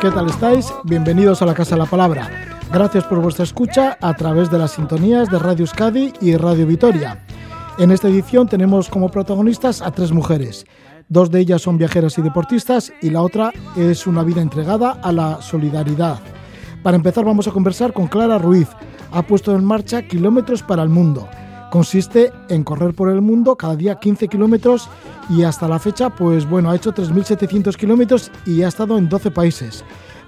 ¿qué tal estáis? Bienvenidos a la Casa de la Palabra. Gracias por vuestra escucha a través de las sintonías de Radio Euskadi y Radio Vitoria. En esta edición tenemos como protagonistas a tres mujeres. Dos de ellas son viajeras y deportistas y la otra es una vida entregada a la solidaridad. Para empezar vamos a conversar con Clara Ruiz. Ha puesto en marcha Kilómetros para el Mundo consiste en correr por el mundo cada día 15 kilómetros y hasta la fecha, pues bueno, ha hecho 3.700 kilómetros y ha estado en 12 países.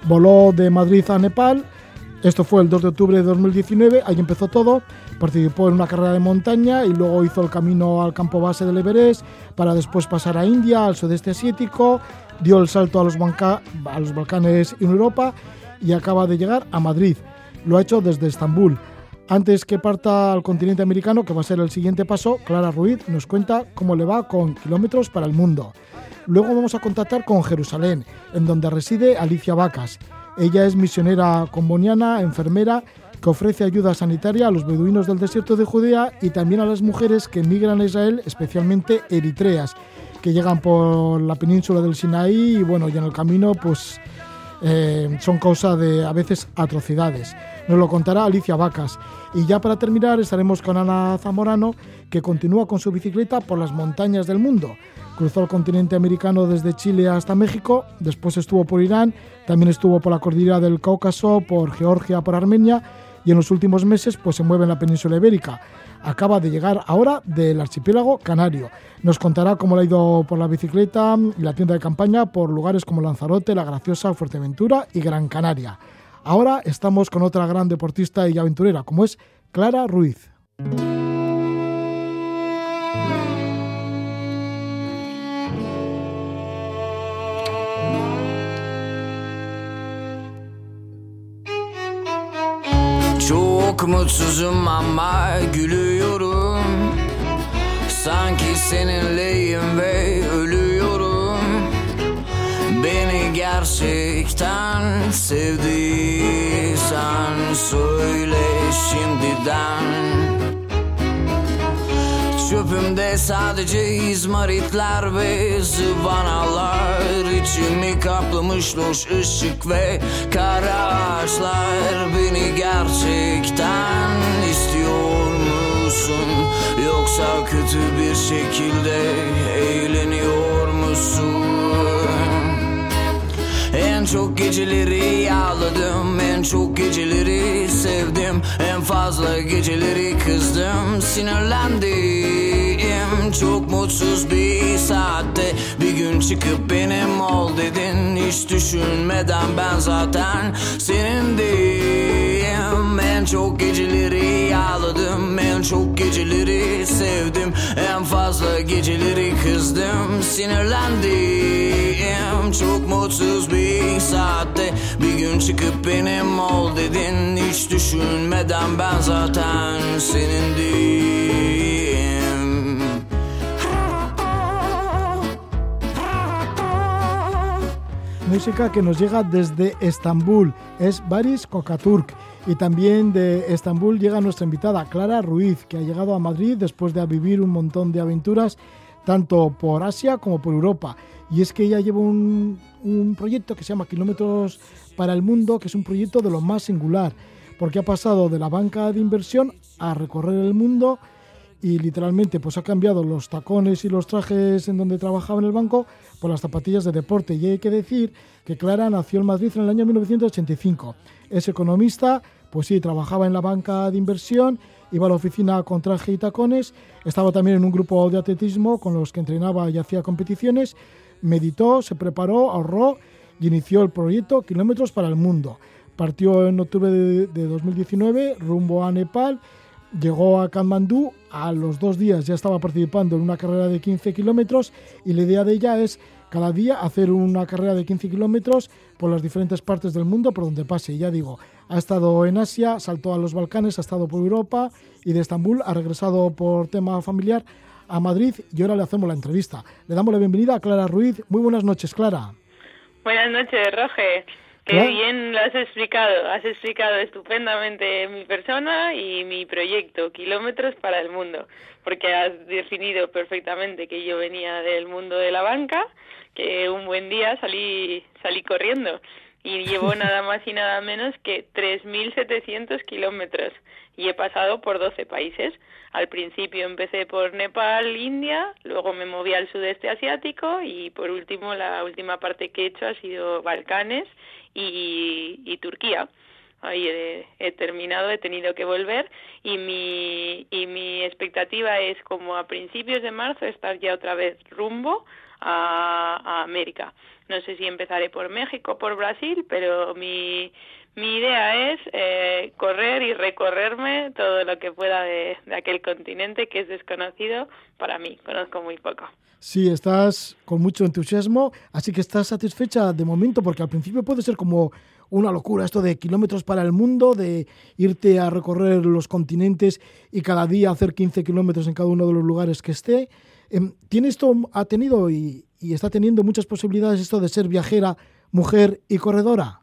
Voló de Madrid a Nepal, esto fue el 2 de octubre de 2019, ahí empezó todo, participó en una carrera de montaña y luego hizo el camino al campo base del Everest para después pasar a India, al sudeste asiático, dio el salto a los, a los Balcanes en Europa y acaba de llegar a Madrid. Lo ha hecho desde Estambul. Antes que parta al continente americano, que va a ser el siguiente paso, Clara Ruiz nos cuenta cómo le va con kilómetros para el mundo. Luego vamos a contactar con Jerusalén, en donde reside Alicia Vacas. Ella es misionera comboniana, enfermera, que ofrece ayuda sanitaria a los beduinos del desierto de Judea y también a las mujeres que emigran a Israel, especialmente eritreas, que llegan por la península del Sinaí y bueno, y en el camino pues eh, son causa de a veces atrocidades. Nos lo contará Alicia Vacas. Y ya para terminar estaremos con Ana Zamorano, que continúa con su bicicleta por las montañas del mundo. Cruzó el continente americano desde Chile hasta México, después estuvo por Irán, también estuvo por la cordillera del Cáucaso, por Georgia, por Armenia y en los últimos meses pues se mueve en la península ibérica. Acaba de llegar ahora del archipiélago canario. Nos contará cómo le ha ido por la bicicleta y la tienda de campaña por lugares como Lanzarote, La Graciosa, Fuerteventura y Gran Canaria. Ahora estamos con otra gran deportista y aventurera, como es Clara Ruiz. Gerçekten sevdiysen söyle şimdiden Çöpümde sadece izmaritler ve zıvanalar İçimi kaplamış loş ışık ve kara ağaçlar Beni gerçekten istiyor musun? Yoksa kötü bir şekilde eğleniyor musun? En çok geceleri ağladım En çok geceleri sevdim. En fazla geceleri kızdım Sinirlendim Çok mutsuz bir saatte Bir gün çıkıp benim ol dedin. Hiç düşünmeden ben zaten senindim En çok geceleri ağladım En çok geceleri sevdim. En fazla geceleri kızdım Sinirlendim. Çok mutsuz bir saatte Bir gün çıkıp benim ol dedin. Hiç düşünmeden ben zaten senindim. Música que nos llega desde Estambul, es Baris Kokaturk. Y también de Estambul llega nuestra invitada Clara Ruiz, que ha llegado a Madrid después de vivir un montón de aventuras tanto por Asia como por Europa. Y es que ella lleva un, proyecto que se llama Kilómetros para el Mundo, que es un proyecto de lo más singular, porque ha pasado de la banca de inversión a recorrer el mundo y literalmente pues ha cambiado los tacones y los trajes en donde trabajaba en el banco por las zapatillas de deporte. Y hay que decir que Clara nació en Madrid en el año 1985. Es economista, pues sí, trabajaba en la banca de inversión, iba a la oficina con traje y tacones, estaba también en un grupo de atletismo con los que entrenaba y hacía competiciones meditó, se preparó, ahorró y inició el proyecto Kilómetros para el Mundo. Partió en octubre de, 2019 rumbo a Nepal, llegó a Kathmandú, a los dos días ya estaba participando en una carrera de 15 kilómetros y la idea de ella es cada día hacer una carrera de 15 kilómetros por las diferentes partes del mundo por donde pase. Ya digo, ha estado en Asia, saltó a los Balcanes, ha estado por Europa y de Estambul ha regresado por tema familiar a Madrid y ahora le hacemos la entrevista. Le damos la bienvenida a Clara Ruiz. Muy buenas noches, Clara. Buenas noches, Roge. Qué bien lo has explicado. Has explicado estupendamente mi persona y mi proyecto, Kilómetros para el Mundo, porque has definido perfectamente que yo venía del mundo de la banca, que un buen día salí, salí corriendo y llevo nada más y nada menos que 3.700 kilómetros y he pasado por 12 países. Al principio empecé por Nepal, India, luego me moví al sudeste asiático y por último la última parte que he hecho ha sido Balcanes y, Turquía. Ahí he, terminado, he tenido que volver y mi, y mi expectativa es como a principios de marzo estar ya otra vez rumbo a, América. No sé si empezaré por México, por Brasil, pero mi, mi idea es eh, correr y recorrerme todo lo que pueda de, aquel continente que es desconocido para mí. Conozco muy poco. Sí, estás con mucho entusiasmo, así que estás satisfecha de momento, porque al principio puede ser como una locura esto de kilómetros para el mundo, de irte a recorrer los continentes y cada día hacer 15 kilómetros en cada uno de los lugares que esté. Em, ¿Tiene esto, ha tenido y, está teniendo muchas posibilidades esto de ser viajera, mujer y corredora?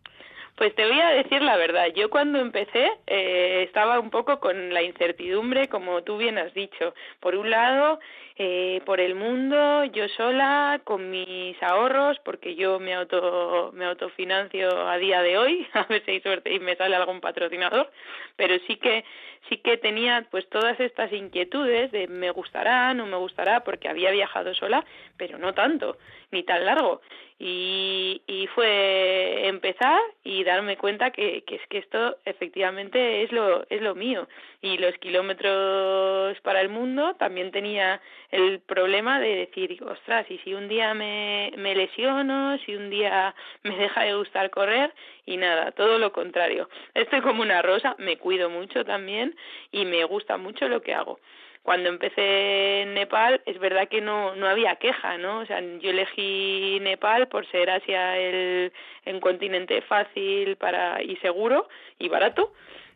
Pues te voy a decir la verdad. Yo cuando empecé eh, estaba un poco con la incertidumbre, como tú bien has dicho. Por un lado, eh, por el mundo, yo sola, con mis ahorros, porque yo me auto me autofinancio a día de hoy, a ver si hay suerte y me sale algún patrocinador, pero sí que sí que tenía pues todas estas inquietudes de me gustará, no me gustará, porque había viajado sola, pero no tanto, ni tan largo. Y, y fue empezar y darme cuenta que, que es que esto efectivamente es lo, es lo mío. Y los kilómetros para el mundo también tenía el problema de decir, ostras, y si un día me, me lesiono, si un día me deja de gustar correr, y nada, todo lo contrario. Estoy como una rosa, me cuido mucho también y me gusta mucho lo que hago. Cuando empecé en Nepal, es verdad que no, no había queja, ¿no? O sea, yo elegí Nepal por ser Asia el, el continente fácil para y seguro y barato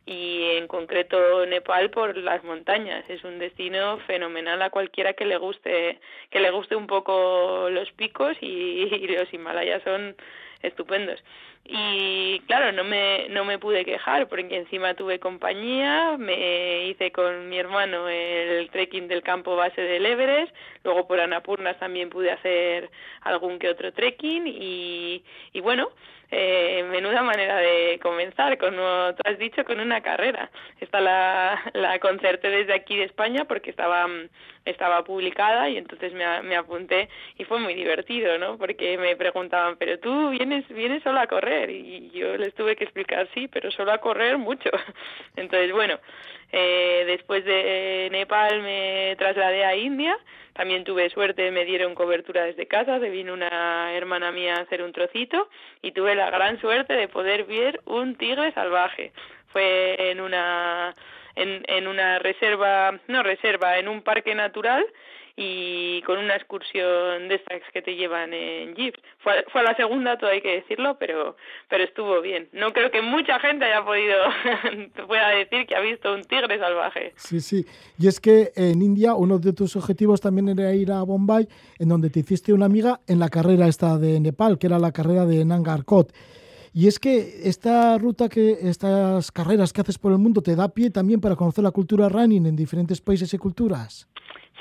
y en concreto Nepal por las montañas es un destino fenomenal a cualquiera que le guste que le guste un poco los picos y, los Himalayas son estupendos. Y claro no me no me pude quejar porque encima tuve compañía me hice con mi hermano el trekking del campo base del Everest luego por Anapurnas también pude hacer algún que otro trekking y, y bueno eh, menuda manera de comenzar, como tú has dicho, con una carrera. Esta la, la concerté desde aquí de España porque estaba, estaba publicada y entonces me, me apunté y fue muy divertido, ¿no? Porque me preguntaban, pero tú vienes, vienes solo a correr y yo les tuve que explicar, sí, pero solo a correr mucho. Entonces, bueno, eh, después de Nepal me trasladé a India también tuve suerte, me dieron cobertura desde casa, se vino una hermana mía a hacer un trocito y tuve la gran suerte de poder ver un tigre salvaje. Fue en una en, en una reserva, no reserva, en un parque natural y con una excursión de estas que te llevan en jeeps. Fue, fue la segunda, todo hay que decirlo, pero, pero estuvo bien. No creo que mucha gente haya podido, pueda decir que ha visto un tigre salvaje. Sí, sí. Y es que en India uno de tus objetivos también era ir a Bombay, en donde te hiciste una amiga en la carrera esta de Nepal, que era la carrera de Nangarkot. Y es que esta ruta, que estas carreras que haces por el mundo te da pie también para conocer la cultura running en diferentes países y culturas.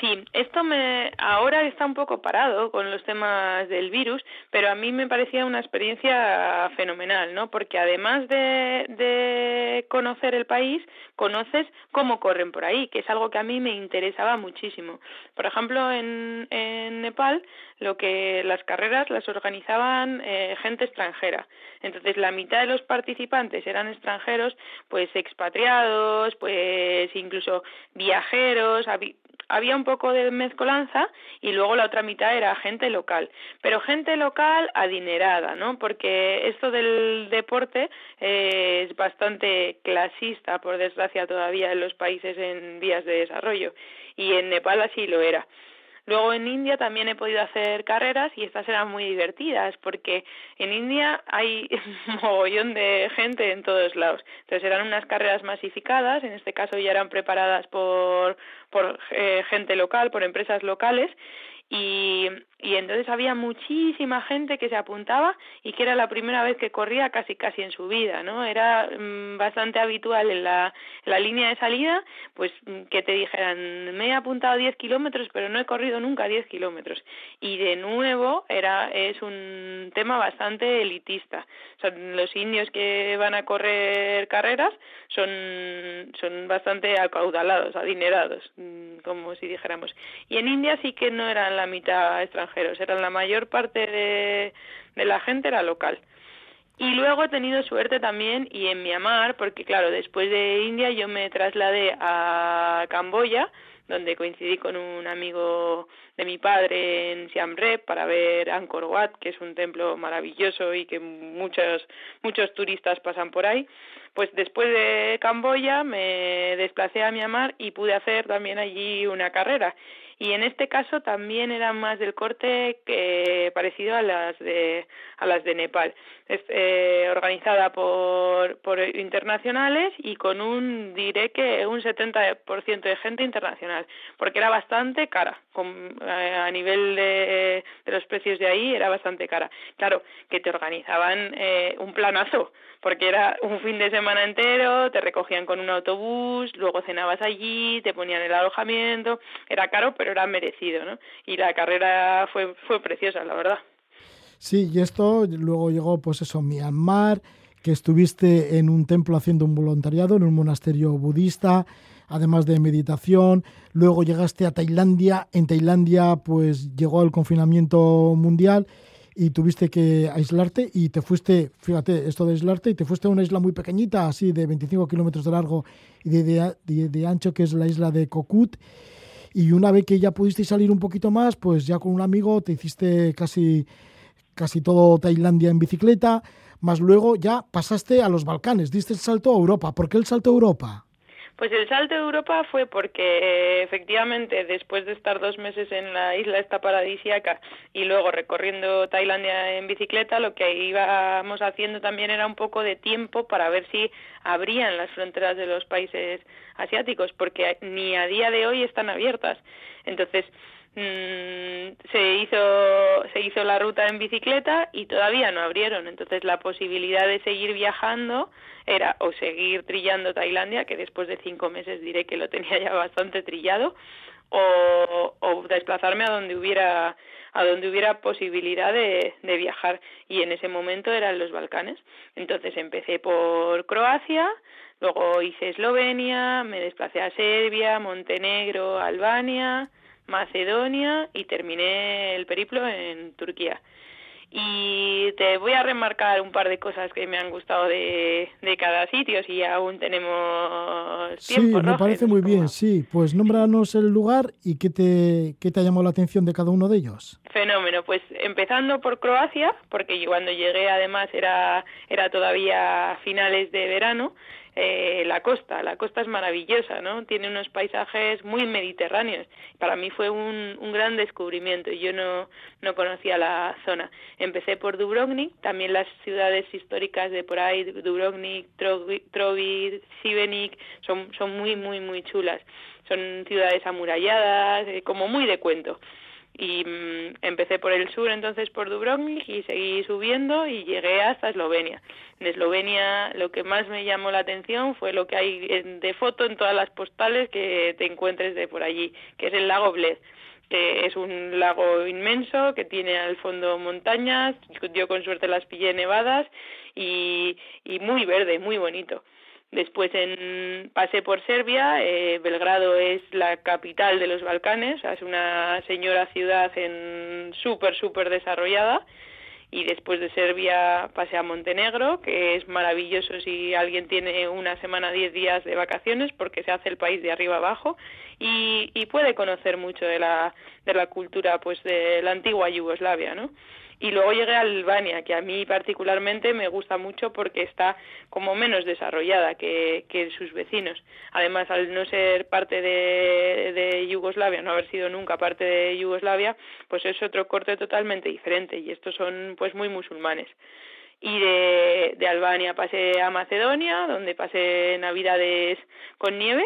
Sí, esto me ahora está un poco parado con los temas del virus, pero a mí me parecía una experiencia fenomenal, ¿no? Porque además de, de conocer el país, conoces cómo corren por ahí, que es algo que a mí me interesaba muchísimo. Por ejemplo, en, en Nepal, lo que las carreras las organizaban eh, gente extranjera. Entonces, la mitad de los participantes eran extranjeros, pues expatriados, pues incluso viajeros, había un poco de mezcolanza y luego la otra mitad era gente local, pero gente local adinerada, ¿no? Porque esto del deporte eh, es bastante clasista, por desgracia, todavía en los países en vías de desarrollo y en Nepal así lo era. Luego en India también he podido hacer carreras y estas eran muy divertidas porque en India hay un mogollón de gente en todos lados. Entonces eran unas carreras masificadas, en este caso ya eran preparadas por, por eh, gente local, por empresas locales y, y entonces había muchísima gente que se apuntaba y que era la primera vez que corría casi casi en su vida, ¿no? Era mm, bastante habitual en la, la línea de salida, pues mm, que te dijeran, me he apuntado 10 kilómetros, pero no he corrido nunca 10 kilómetros. Y de nuevo era es un tema bastante elitista. Son los indios que van a correr carreras son son bastante acaudalados, adinerados, mm, como si dijéramos. Y en India sí que no eran la mitad extranjeros, eran la mayor parte de, de la gente era local. Y luego he tenido suerte también y en Myanmar, porque claro, después de India yo me trasladé a Camboya, donde coincidí con un amigo de mi padre en Siam Reap para ver Angkor Wat, que es un templo maravilloso y que muchos muchos turistas pasan por ahí. Pues después de Camboya me desplacé a Myanmar y pude hacer también allí una carrera y en este caso también era más del corte que parecido a las de a las de Nepal. Es eh, organizada por por internacionales y con un diré que un 70% de gente internacional porque era bastante cara con, eh, a nivel de, de los precios de ahí era bastante cara claro que te organizaban eh, un planazo porque era un fin de semana entero, te recogían con un autobús, luego cenabas allí, te ponían el alojamiento, era caro, pero era merecido, ¿no? Y la carrera fue, fue preciosa, la verdad. Sí, y esto luego llegó, pues eso, Myanmar, que estuviste en un templo haciendo un voluntariado, en un monasterio budista, además de meditación. Luego llegaste a Tailandia. En Tailandia, pues llegó el confinamiento mundial y tuviste que aislarte y te fuiste, fíjate, esto de aislarte, y te fuiste a una isla muy pequeñita, así de 25 kilómetros de largo y de, ancho, que es la isla de Kokut. Y una vez que ya pudiste salir un poquito más, pues ya con un amigo te hiciste casi, casi todo Tailandia en bicicleta, más luego ya pasaste a los Balcanes, diste el salto a Europa. ¿Por qué el salto a Europa? Pues el salto de Europa fue porque eh, efectivamente después de estar dos meses en la isla esta paradisiaca y luego recorriendo Tailandia en bicicleta, lo que íbamos haciendo también era un poco de tiempo para ver si abrían las fronteras de los países asiáticos, porque ni a día de hoy están abiertas. Entonces, Mm, se hizo se hizo la ruta en bicicleta y todavía no abrieron. Entonces la posibilidad de seguir viajando era o seguir trillando Tailandia que después de cinco meses diré que lo tenía ya bastante trillado o, o desplazarme a donde hubiera a donde hubiera posibilidad de, de viajar. Y en ese momento eran los Balcanes. Entonces empecé por Croacia luego hice Eslovenia me desplacé a Serbia Montenegro Albania Macedonia y terminé el periplo en Turquía. Y te voy a remarcar un par de cosas que me han gustado de, de cada sitio, si aún tenemos tiempo. Sí, me parece muy bien, sí. Pues nómbranos el lugar y qué te, qué te ha llamado la atención de cada uno de ellos. Fenómeno, pues empezando por Croacia, porque cuando llegué además era, era todavía finales de verano, eh, la costa. La costa es maravillosa, ¿no? Tiene unos paisajes muy mediterráneos. Para mí fue un, un gran descubrimiento yo no, no conocía la zona. Empecé por Dubrovnik, también las ciudades históricas de por ahí, Dubrovnik, Trovi, Sibenik, son, son muy, muy, muy chulas. Son ciudades amuralladas, eh, como muy de cuento y mm, empecé por el sur entonces por Dubrovnik y seguí subiendo y llegué hasta Eslovenia. En Eslovenia lo que más me llamó la atención fue lo que hay de foto en todas las postales que te encuentres de por allí, que es el lago Bled que es un lago inmenso que tiene al fondo montañas, yo con suerte las pillé nevadas y, y muy verde, muy bonito. Después en, pasé por Serbia, eh, Belgrado es la capital de los Balcanes, es una señora ciudad en súper, súper desarrollada. Y después de Serbia pasé a Montenegro, que es maravilloso si alguien tiene una semana, diez días de vacaciones, porque se hace el país de arriba abajo y, y puede conocer mucho de la, de la cultura pues de la antigua Yugoslavia, ¿no? Y luego llegué a Albania, que a mí particularmente me gusta mucho porque está como menos desarrollada que, que sus vecinos. Además, al no ser parte de, de Yugoslavia, no haber sido nunca parte de Yugoslavia, pues es otro corte totalmente diferente y estos son pues muy musulmanes y de, de Albania pasé a Macedonia, donde pasé navidades con nieve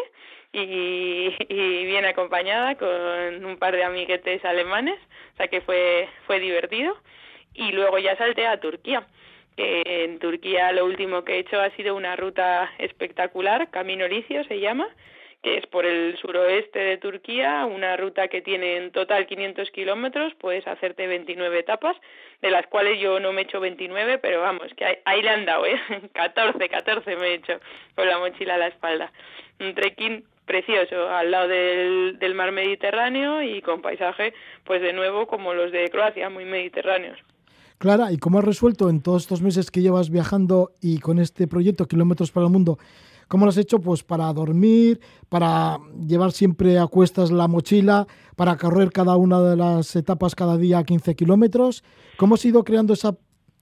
y, y bien acompañada con un par de amiguetes alemanes, o sea que fue, fue divertido. Y luego ya salté a Turquía en Turquía lo último que he hecho ha sido una ruta espectacular, Camino Licio se llama, que es por el suroeste de Turquía, una ruta que tiene en total 500 kilómetros, puedes hacerte 29 etapas, de las cuales yo no me he hecho 29, pero vamos, que ahí, le han dado, ¿eh? 14, 14 me he hecho con la mochila a la espalda. Un trekking precioso al lado del, mar Mediterráneo y con paisaje, pues de nuevo como los de Croacia, muy mediterráneos. Clara, ¿y cómo has resuelto en todos estos meses que llevas viajando y con este proyecto Kilómetros para el Mundo? ¿Cómo lo has hecho? Pues para dormir, para llevar siempre a cuestas la mochila, para correr cada una de las etapas cada día a 15 kilómetros. ¿Cómo has ido creando esa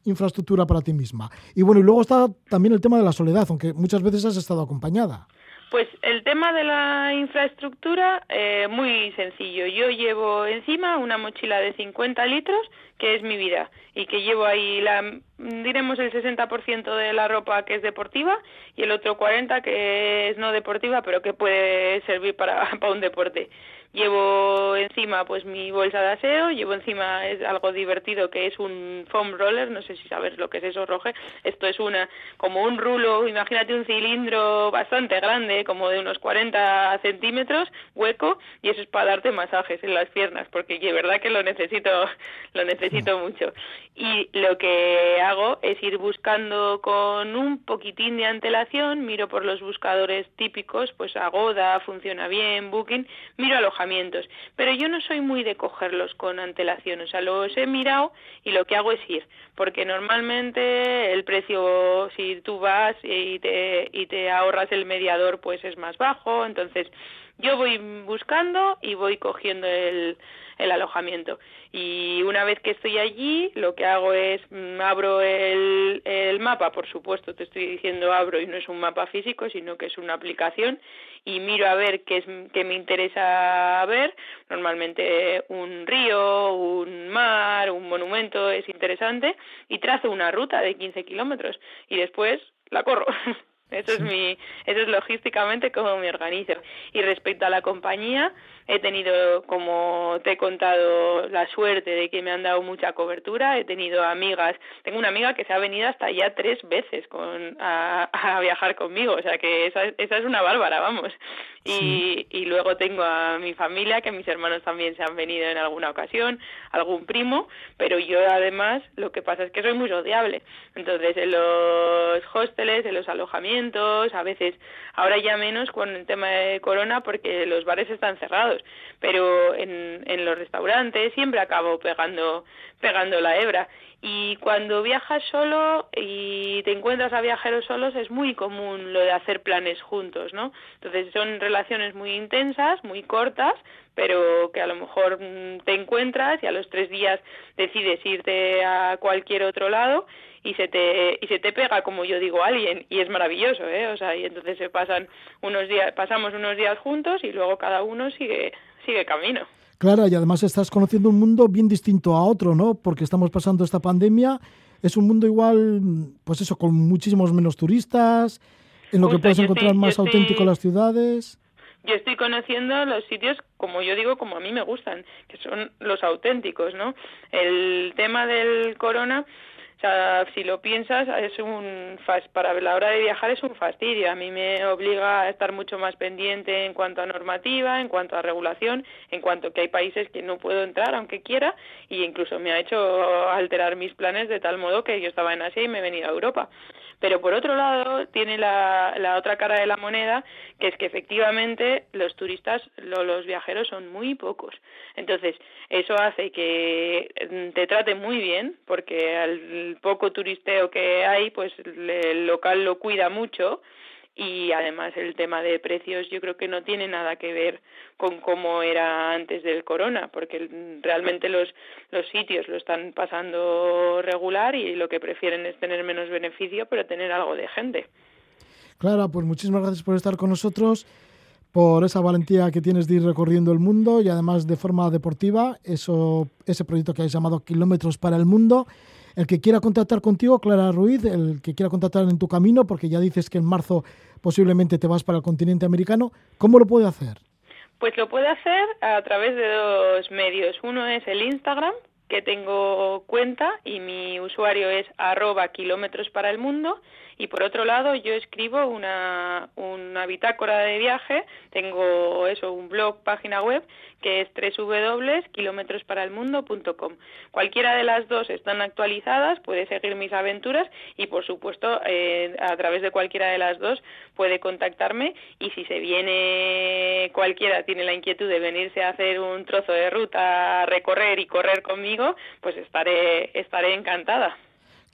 infraestructura para ti misma? Y bueno, y luego está también el tema de la soledad, aunque muchas veces has estado acompañada. Pues el tema de la infraestructura, eh, muy sencillo. Yo llevo encima una mochila de 50 litros, que es mi vida, y que llevo ahí, la, diremos, el 60% de la ropa que es deportiva y el otro 40% que es no deportiva, pero que puede servir para, para un deporte llevo encima pues mi bolsa de aseo, llevo encima es algo divertido que es un foam roller, no sé si sabes lo que es eso, Roge, esto es una como un rulo, imagínate un cilindro bastante grande, como de unos 40 centímetros, hueco, y eso es para darte masajes en las piernas, porque de verdad que lo necesito, lo necesito mucho. Y lo que hago es ir buscando con un poquitín de antelación, miro por los buscadores típicos, pues Agoda, funciona bien, Booking, miro alojamientos pero yo no soy muy de cogerlos con antelación, o sea, los he mirado y lo que hago es ir, porque normalmente el precio, si tú vas y te, y te ahorras el mediador, pues es más bajo, entonces yo voy buscando y voy cogiendo el, el alojamiento. Y una vez que estoy allí, lo que hago es mm, abro el, el mapa, por supuesto, te estoy diciendo abro y no es un mapa físico, sino que es una aplicación y miro a ver qué, es, qué me interesa ver. Normalmente un río, un mar, un monumento es interesante y trazo una ruta de 15 kilómetros y después la corro. Eso es mi, eso es logísticamente como me organizo. Y respecto a la compañía, he tenido, como te he contado, la suerte de que me han dado mucha cobertura. He tenido amigas, tengo una amiga que se ha venido hasta ya tres veces con, a, a viajar conmigo, o sea que esa, esa es una bárbara, vamos. Y, y luego tengo a mi familia, que mis hermanos también se han venido en alguna ocasión, algún primo, pero yo además lo que pasa es que soy muy sociable. Entonces, en los hosteles, en los alojamientos, a veces, ahora ya menos con el tema de corona porque los bares están cerrados, pero en, en los restaurantes siempre acabo pegando, pegando la hebra y cuando viajas solo y te encuentras a viajeros solos es muy común lo de hacer planes juntos, ¿no? Entonces son relaciones muy intensas, muy cortas, pero que a lo mejor mm, te encuentras y a los tres días decides irte a cualquier otro lado y se te y se te pega como yo digo alguien y es maravilloso, ¿eh? O sea, y entonces se pasan unos días pasamos unos días juntos y luego cada uno sigue sigue camino. Clara, y además estás conociendo un mundo bien distinto a otro, ¿no? Porque estamos pasando esta pandemia. Es un mundo igual, pues eso, con muchísimos menos turistas, en lo que puedes encontrar más auténtico las ciudades. Yo estoy conociendo los sitios, como yo digo, como a mí me gustan, que son los auténticos, ¿no? El tema del corona o sea, si lo piensas, es un para la hora de viajar es un fastidio. A mí me obliga a estar mucho más pendiente en cuanto a normativa, en cuanto a regulación, en cuanto que hay países que no puedo entrar aunque quiera y incluso me ha hecho alterar mis planes de tal modo que yo estaba en Asia y me he venido a Europa. Pero por otro lado, tiene la, la otra cara de la moneda, que es que efectivamente los turistas, los viajeros son muy pocos. Entonces, eso hace que mm, te trate muy bien, porque al poco turisteo que hay, pues el local lo cuida mucho y además el tema de precios yo creo que no tiene nada que ver con cómo era antes del corona porque realmente los los sitios lo están pasando regular y lo que prefieren es tener menos beneficio pero tener algo de gente. Clara, pues muchísimas gracias por estar con nosotros por esa valentía que tienes de ir recorriendo el mundo y además de forma deportiva, eso ese proyecto que has llamado Kilómetros para el Mundo El que quiera contactar contigo, Clara Ruiz, el que quiera contactar en tu camino, porque ya dices que en marzo posiblemente te vas para el continente americano, ¿cómo lo puede hacer? Pues lo puede hacer a través de dos medios. Uno es el Instagram, que tengo cuenta y mi usuario es arroba kilómetros para el mundo y por otro lado yo escribo una, una bitácora de viaje, tengo eso, un blog, página web que es www.kilometrosparalmundo.com. Cualquiera de las dos están actualizadas, puede seguir mis aventuras y por supuesto eh, a través de cualquiera de las dos puede contactarme y si se viene cualquiera tiene la inquietud de venirse a hacer un trozo de ruta, recorrer y correr conmigo, pues estaré estaré encantada.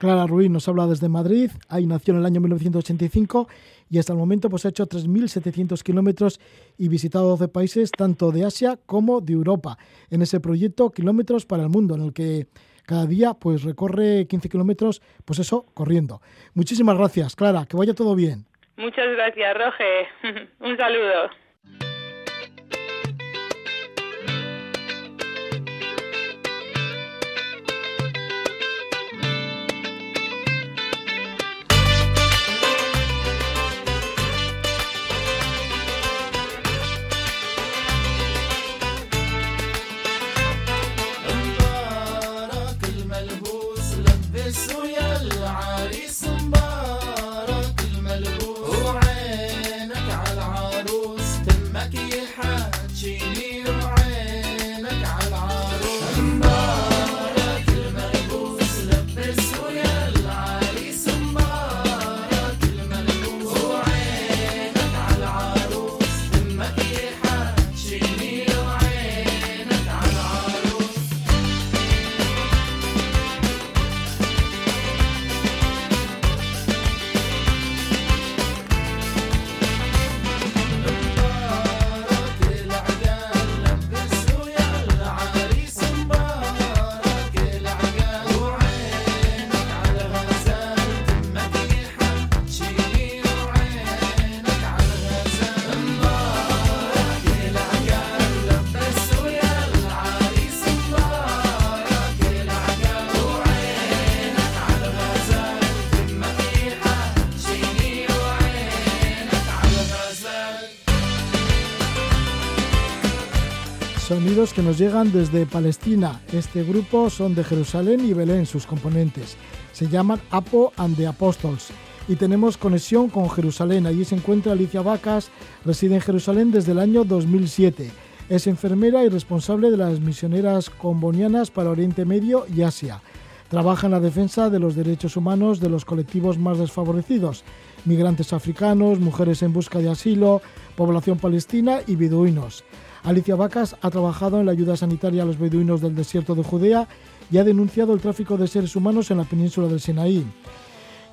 Clara Ruiz nos habla desde Madrid, ahí nació en el año 1985 y hasta el momento pues, ha hecho 3.700 kilómetros y visitado 12 países, tanto de Asia como de Europa, en ese proyecto Kilómetros para el Mundo, en el que cada día pues recorre 15 kilómetros, pues eso, corriendo. Muchísimas gracias, Clara, que vaya todo bien. Muchas gracias, Roge. Un saludo. Que nos llegan desde Palestina. Este grupo son de Jerusalén y Belén, sus componentes. Se llaman Apo and the Apostles. Y tenemos conexión con Jerusalén. Allí se encuentra Alicia Vacas, reside en Jerusalén desde el año 2007. Es enfermera y responsable de las misioneras combonianas para Oriente Medio y Asia. Trabaja en la defensa de los derechos humanos de los colectivos más desfavorecidos, migrantes africanos, mujeres en busca de asilo, población palestina y beduinos. Alicia Vacas ha trabajado en la ayuda sanitaria a los beduinos del desierto de Judea y ha denunciado el tráfico de seres humanos en la península del Sinaí.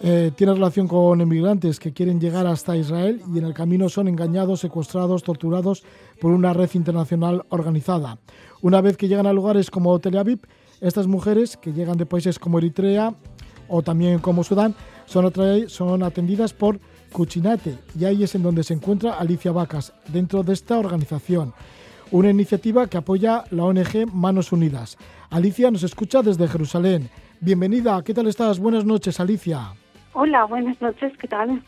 Eh, tiene relación con emigrantes que quieren llegar hasta Israel y en el camino son engañados, secuestrados, torturados por una red internacional organizada. Una vez que llegan a lugares como Tel Aviv, estas mujeres que llegan de países como Eritrea o también como Sudán son, son atendidas por Cuchinate y ahí es en donde se encuentra Alicia Vacas dentro de esta organización una iniciativa que apoya la ONG Manos Unidas. Alicia nos escucha desde Jerusalén. Bienvenida, ¿qué tal estás? Buenas noches, Alicia. Hola, buenas noches, ¿qué tal?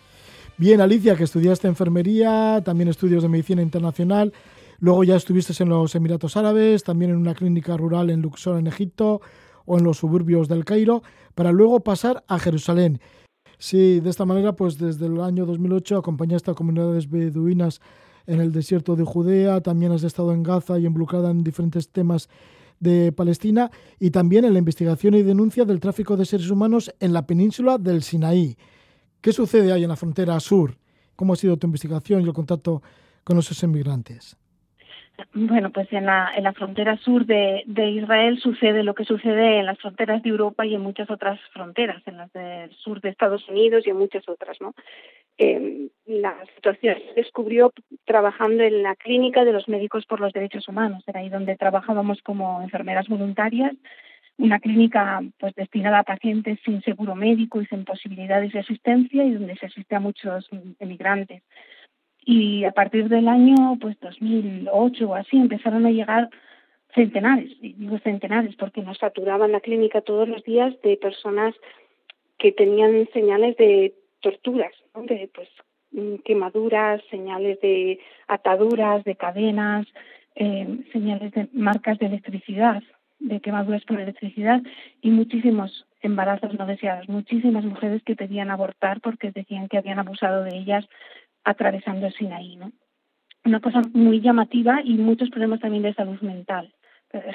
Bien, Alicia, que estudiaste enfermería, también estudios de medicina internacional, luego ya estuviste en los Emiratos Árabes, también en una clínica rural en Luxor, en Egipto, o en los suburbios del Cairo, para luego pasar a Jerusalén. Sí, de esta manera, pues desde el año 2008 acompañaste a comunidades beduinas en el desierto de Judea, también has estado en Gaza y involucrada en diferentes temas de Palestina y también en la investigación y denuncia del tráfico de seres humanos en la península del Sinaí. ¿Qué sucede ahí en la frontera sur? ¿Cómo ha sido tu investigación y el contacto con esos inmigrantes? Bueno, pues en la, en la frontera sur de, Israel sucede lo que sucede en las fronteras de Europa y en muchas otras fronteras, en las del sur de Estados Unidos y en muchas otras, ¿no? Eh, la situación se descubrió trabajando en la clínica de los médicos por los derechos humanos, era ahí donde trabajábamos como enfermeras voluntarias, una clínica pues destinada a pacientes sin seguro médico y sin posibilidades de asistencia y donde se asiste a muchos emigrantes y a partir del año pues 2008 o así empezaron a llegar centenares, digo centenares, porque nos saturaban la clínica todos los días de personas que tenían señales de torturas, de pues mm, quemaduras, señales de ataduras, de cadenas, eh, señales de marcas de electricidad, de quemaduras por electricidad y muchísimos embarazos no deseados, muchísimas mujeres que pedían abortar porque decían que habían abusado de ellas atravesando el Sinaí, ¿no? Una cosa muy llamativa y muchos problemas también de salud mental.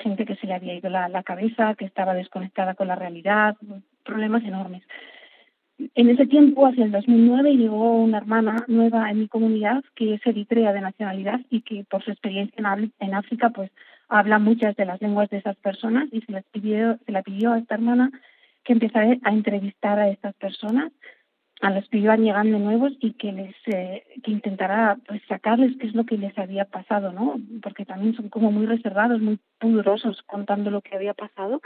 Gente que se le había ido la, la cabeza, que estaba desconectada con la realidad, problemas enormes. En ese tiempo, hacia el 2009, llegó una hermana nueva en mi comunidad que es eritrea de nacionalidad y que por su experiencia en, África pues habla muchas de las lenguas de esas personas y se, les pidió, se la pidió a esta hermana que empezara a entrevistar a estas personas, a los que iban llegando nuevos y que les eh, que intentara pues sacarles qué es lo que les había pasado, ¿no? Porque también son como muy reservados, muy pudorosos contando lo que había pasado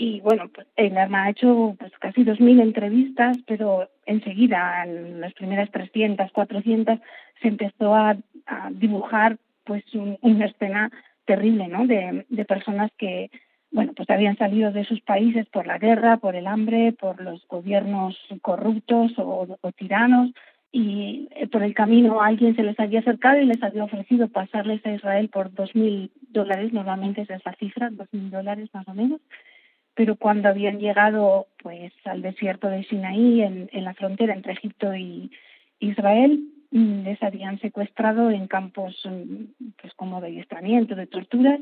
y bueno, pues el arma ha hecho pues casi 2.000 entrevistas, pero enseguida, en las primeras 300, 400, se empezó a, dibujar pues una escena terrible, ¿no? De, de personas que, bueno, pues habían salido de sus países por la guerra, por el hambre, por los gobiernos corruptos o, tiranos, y eh, por el camino alguien se les había acercado y les había ofrecido pasarles a Israel por 2.000 dólares, normalmente es esa cifra, 2.000 dólares más o menos, pero cuando habían llegado pues al desierto de Sinaí en, la frontera entre Egipto y Israel mm, les habían secuestrado en campos mm, pues como de adiestramiento, de torturas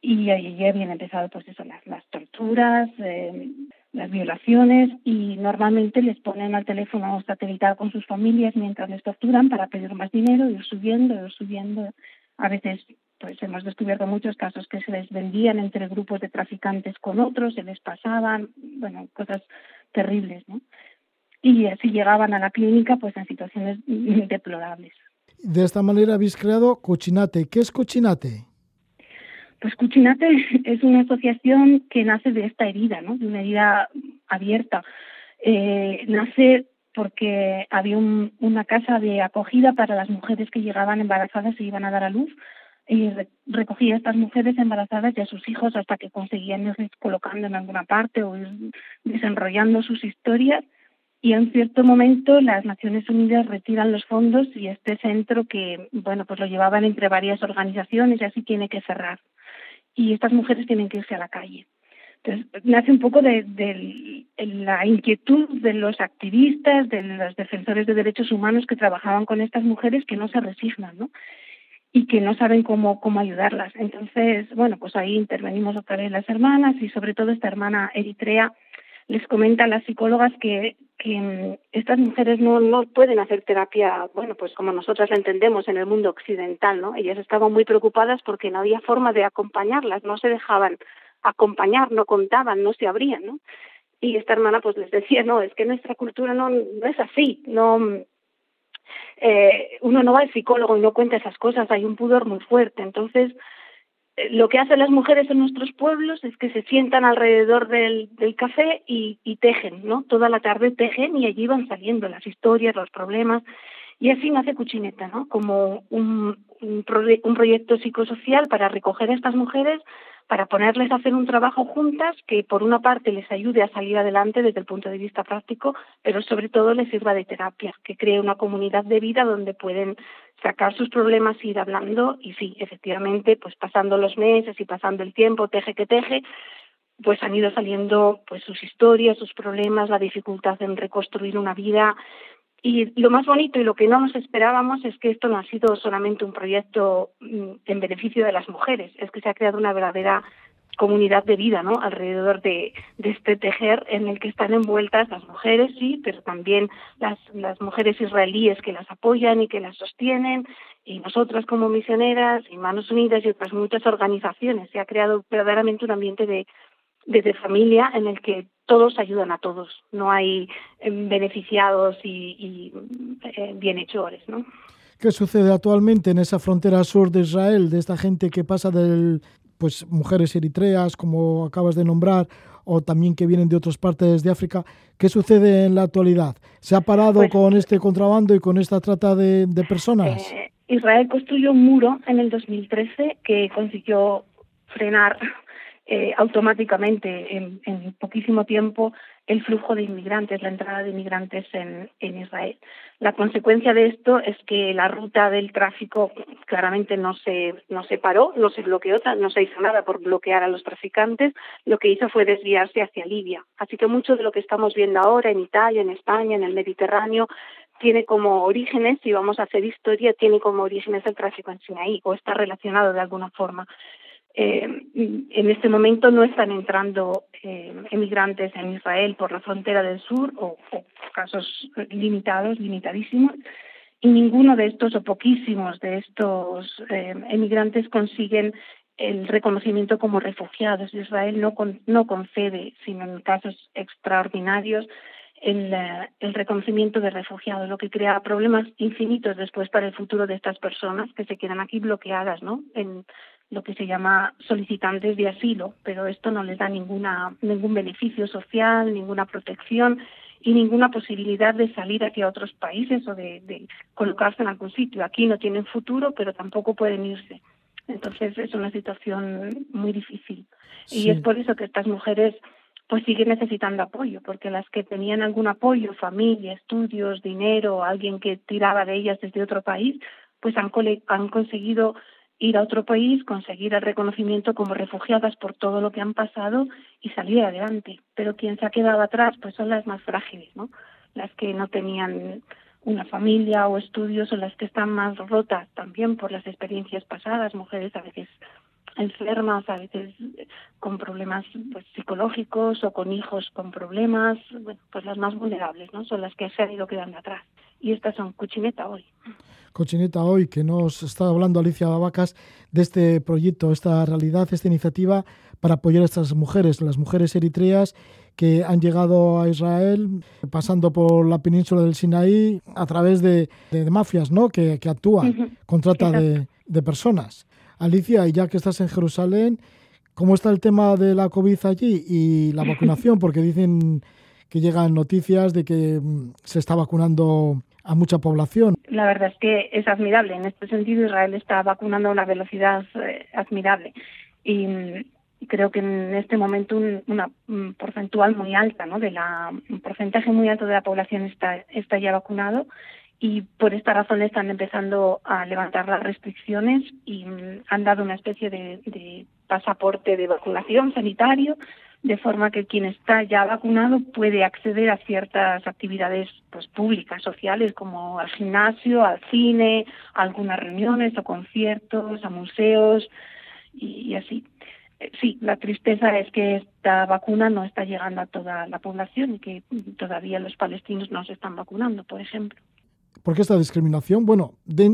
y allí habían empezado pues eso las, las torturas, eh, las violaciones y normalmente les ponen al teléfono satelital con sus familias mientras les torturan para pedir más dinero, ir subiendo, ir subiendo, a veces pues hemos descubierto muchos casos que se les vendían entre grupos de traficantes con otros, se les pasaban, bueno, cosas terribles, ¿no? Y así llegaban a la clínica pues en situaciones deplorables. De esta manera habéis creado Cochinate. ¿Qué es Cochinate? Pues Cochinate es una asociación que nace de esta herida, ¿no? De una herida abierta. Eh, nace porque había una casa de acogida para las mujeres que llegaban embarazadas y iban a dar a luz y recogía a estas mujeres embarazadas y a sus hijos hasta que conseguían irles colocando en alguna parte o ir desenrollando sus historias y en cierto momento las Naciones Unidas retiran los fondos y este centro que bueno pues lo llevaban entre varias organizaciones y así tiene que cerrar y estas mujeres tienen que irse a la calle entonces nace un poco de, la inquietud de los activistas de los defensores de derechos humanos que trabajaban con estas mujeres que no se resignan no y que no saben cómo, cómo ayudarlas. Entonces, bueno, pues ahí intervenimos otra vez las hermanas y sobre todo esta hermana eritrea les comenta a las psicólogas que, que mm, estas mujeres no, no pueden hacer terapia, bueno, pues como nosotras la entendemos en el mundo occidental, ¿no? Ellas estaban muy preocupadas porque no había forma de acompañarlas, no se dejaban acompañar, no contaban, no se abrían, ¿no? Y esta hermana pues les decía, no, es que nuestra cultura no, no es así, no, eh, uno no va al psicólogo y no cuenta esas cosas, hay un pudor muy fuerte. Entonces, lo que hacen las mujeres en nuestros pueblos es que se sientan alrededor del, café y, tejen, ¿no? Toda la tarde tejen y allí van saliendo las historias, los problemas. Y así nace Cuchineta, ¿no? Como un, un proyecto psicosocial para recoger a estas mujeres para ponerles a hacer un trabajo juntas que por una parte les ayude a salir adelante desde el punto de vista práctico, pero sobre todo les sirva de terapia, que cree una comunidad de vida donde pueden sacar sus problemas, ir hablando y sí, efectivamente, pues pasando los meses y pasando el tiempo, teje que teje, pues han ido saliendo pues sus historias, sus problemas, la dificultad en reconstruir una vida, y lo más bonito y lo que no nos esperábamos es que esto no ha sido solamente un proyecto mm, en beneficio de las mujeres, es que se ha creado una verdadera comunidad de vida, ¿no? Alrededor de, este tejer en el que están envueltas las mujeres, sí, pero también las, las mujeres israelíes que las apoyan y que las sostienen, y nosotras como misioneras, y Manos Unidas y otras muchas organizaciones. Se ha creado verdaderamente un ambiente de, de familia en el que todos ayudan a todos, no hay eh, beneficiados y, eh, bienhechores, ¿no? ¿Qué sucede actualmente en esa frontera sur de Israel, de esta gente que pasa de pues mujeres eritreas, como acabas de nombrar, o también que vienen de otras partes de África? ¿Qué sucede en la actualidad? ¿Se ha parado pues con este contrabando y con esta trata de, personas? Eh, Israel construyó un muro en el 2013 que consiguió frenar eh, automáticamente en, en, poquísimo tiempo el flujo de inmigrantes, la entrada de inmigrantes en, Israel. La consecuencia de esto es que la ruta del tráfico claramente no se, no se paró, no se bloqueó, no se hizo nada por bloquear a los traficantes, lo que hizo fue desviarse hacia Libia. Así que mucho de lo que estamos viendo ahora en Italia, en España, en el Mediterráneo, tiene como orígenes, si vamos a hacer historia, tiene como orígenes el tráfico en Sinaí o está relacionado de alguna forma. Eh, en este momento no están entrando eh, emigrantes en Israel por la frontera del sur o, casos limitados, limitadísimos, y ninguno de estos o poquísimos de estos eh, emigrantes consiguen el reconocimiento como refugiados. Israel no, no concede, sino en casos extraordinarios, el, el, reconocimiento de refugiados, lo que crea problemas infinitos después para el futuro de estas personas que se quedan aquí bloqueadas, ¿no? Lo que se llama solicitantes de asilo, pero esto no les da ninguna, ningún beneficio social, ninguna protección y ninguna posibilidad de salir hacia otros países o de, de colocarse en algún sitio. Aquí no tienen futuro, pero tampoco pueden irse. Entonces es una situación muy difícil. Y es por eso que estas mujeres pues siguen necesitando apoyo, porque las que tenían algún apoyo, familia, estudios, dinero, alguien que tiraba de ellas desde otro país, pues han, han conseguido ir a otro país, conseguir el reconocimiento como refugiadas por todo lo que han pasado y salir adelante. Pero quien se ha quedado atrás, pues son las más frágiles, ¿no? Las que no tenían una familia o estudios o las que están más rotas también por las experiencias pasadas, mujeres a veces enfermas, a veces con problemas pues, psicológicos o con hijos con problemas, bueno, pues las más vulnerables, ¿no? Son las que se han ido quedando atrás. Y estas son Cuchineta hoy. Cochineta hoy, que nos está hablando Alicia Babacas de este proyecto, esta realidad, esta iniciativa para apoyar a estas mujeres, las mujeres eritreas que han llegado a Israel pasando por la península del Sinaí a través de, mafias ¿no? que, actúan con trata de, de, personas. Alicia, ya que estás en Jerusalén, ¿cómo está el tema de la COVID allí y la vacunación? Porque dicen que llegan noticias de que mm, se está vacunando a mucha población. La verdad es que es admirable. En este sentido, Israel está vacunando a una velocidad eh, admirable. Y mm, creo que en este momento un, una porcentual muy alta, ¿no? De la, un porcentaje muy alto de la población está, está ya vacunado y por esta razón están empezando a levantar las restricciones y mm, han dado una especie de pasaporte de vacunación sanitario de forma que quien está ya vacunado puede acceder a ciertas actividades pues públicas, sociales, como al gimnasio, al cine, a algunas reuniones o conciertos, a museos y, así. Eh, sí, la tristeza es que esta vacuna no está llegando a toda la población y que todavía los palestinos no se están vacunando, por ejemplo. ¿Por qué esta discriminación? Bueno,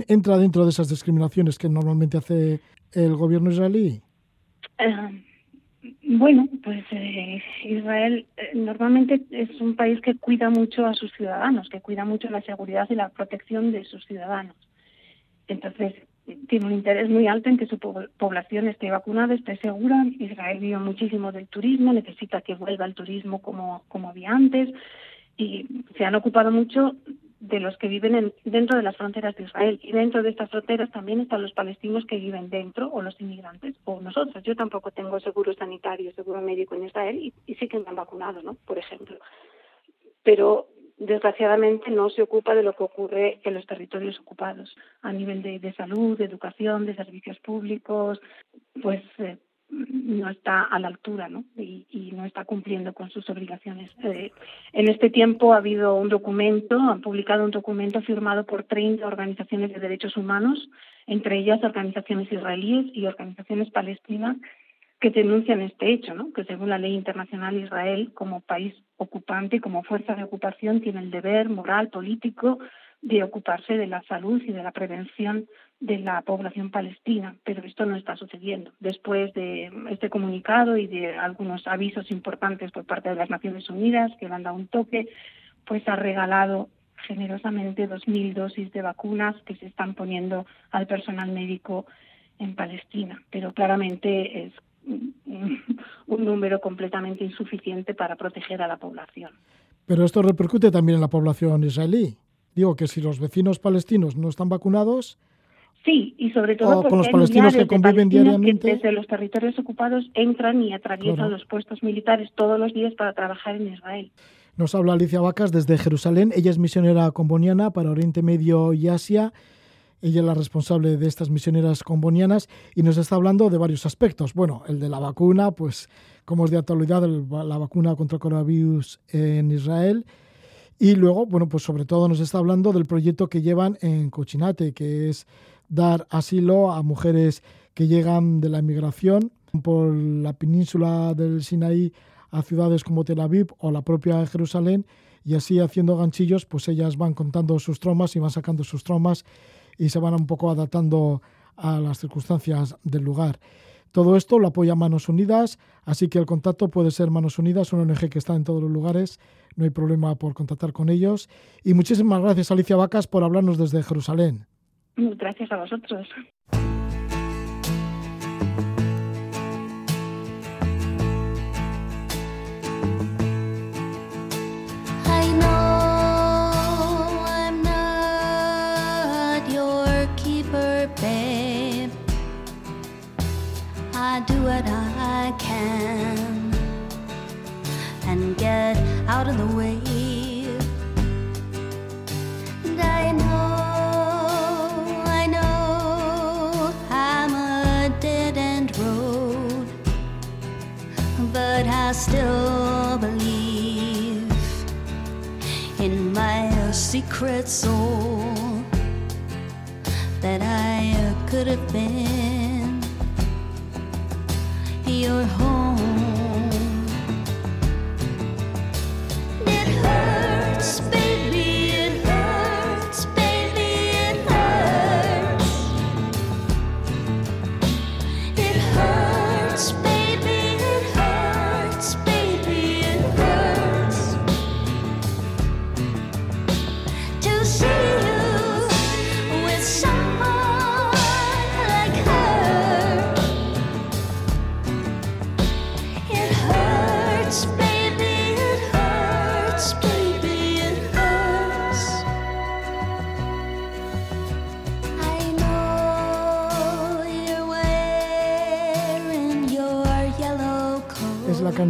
entra dentro de esas discriminaciones que normalmente hace el gobierno israelí. Eh, bueno, pues eh, Israel eh, normalmente es un país que cuida mucho a sus ciudadanos, que cuida mucho la seguridad y la protección de sus ciudadanos. Entonces, tiene un interés muy alto en que su población esté vacunada, esté segura. Israel vive muchísimo del turismo, necesita que vuelva el turismo como, como había antes y se han ocupado mucho de los que viven en, dentro de las fronteras de Israel. Y dentro de estas fronteras también están los palestinos que viven dentro, o los inmigrantes, o nosotros. Yo tampoco tengo seguro sanitario, seguro médico en Israel, y, sí que me han vacunado, ¿no? Por ejemplo. Pero desgraciadamente no se ocupa de lo que ocurre en los territorios ocupados a nivel de, de salud, de educación, de servicios públicos, pues eh, no está a la altura ¿no? Y, y, no está cumpliendo con sus obligaciones. Eh, en este tiempo ha habido un documento, han publicado un documento firmado por 30 organizaciones de derechos humanos, entre ellas organizaciones israelíes y organizaciones palestinas, que denuncian este hecho, ¿no? que según la ley internacional Israel, como país ocupante, como fuerza de ocupación, tiene el deber moral, político, de ocuparse de la salud y de la prevención de la población palestina, pero esto no está sucediendo. Después de este comunicado y de algunos avisos importantes por parte de las Naciones Unidas que le han dado un toque, pues ha regalado generosamente 2.000 dosis de vacunas que se están poniendo al personal médico en Palestina, pero claramente es un número completamente insuficiente para proteger a la población. Pero esto repercute también en la población israelí. Digo que si los vecinos palestinos no están vacunados, Sí, y sobre todo con los palestinos que conviven diariamente. desde los territorios ocupados entran y atraviesan los puestos militares todos los días para trabajar en Israel. Nos habla Alicia Vacas desde Jerusalén. Ella es misionera comboniana para Oriente Medio y Asia. Ella es la responsable de estas misioneras combonianas y nos está hablando de varios aspectos. Bueno, el de la vacuna, pues como es de actualidad la vacuna contra el coronavirus en Israel. Y luego, bueno, pues sobre todo nos está hablando del proyecto que llevan en Cochinate, que es dar asilo a mujeres que llegan de la inmigración por la península del Sinaí a ciudades como Tel Aviv o la propia Jerusalén y así haciendo ganchillos, pues ellas van contando sus traumas y van sacando sus traumas y se van un poco adaptando a las circunstancias del lugar. Todo esto lo apoya Manos Unidas, así que el contacto puede ser Manos Unidas, una ONG que está en todos los lugares, no hay problema por contactar con ellos. Y muchísimas gracias Alicia Vacas por hablarnos desde Jerusalén. Gracias a vosotros. Still believe in my secret soul that I could have been your home.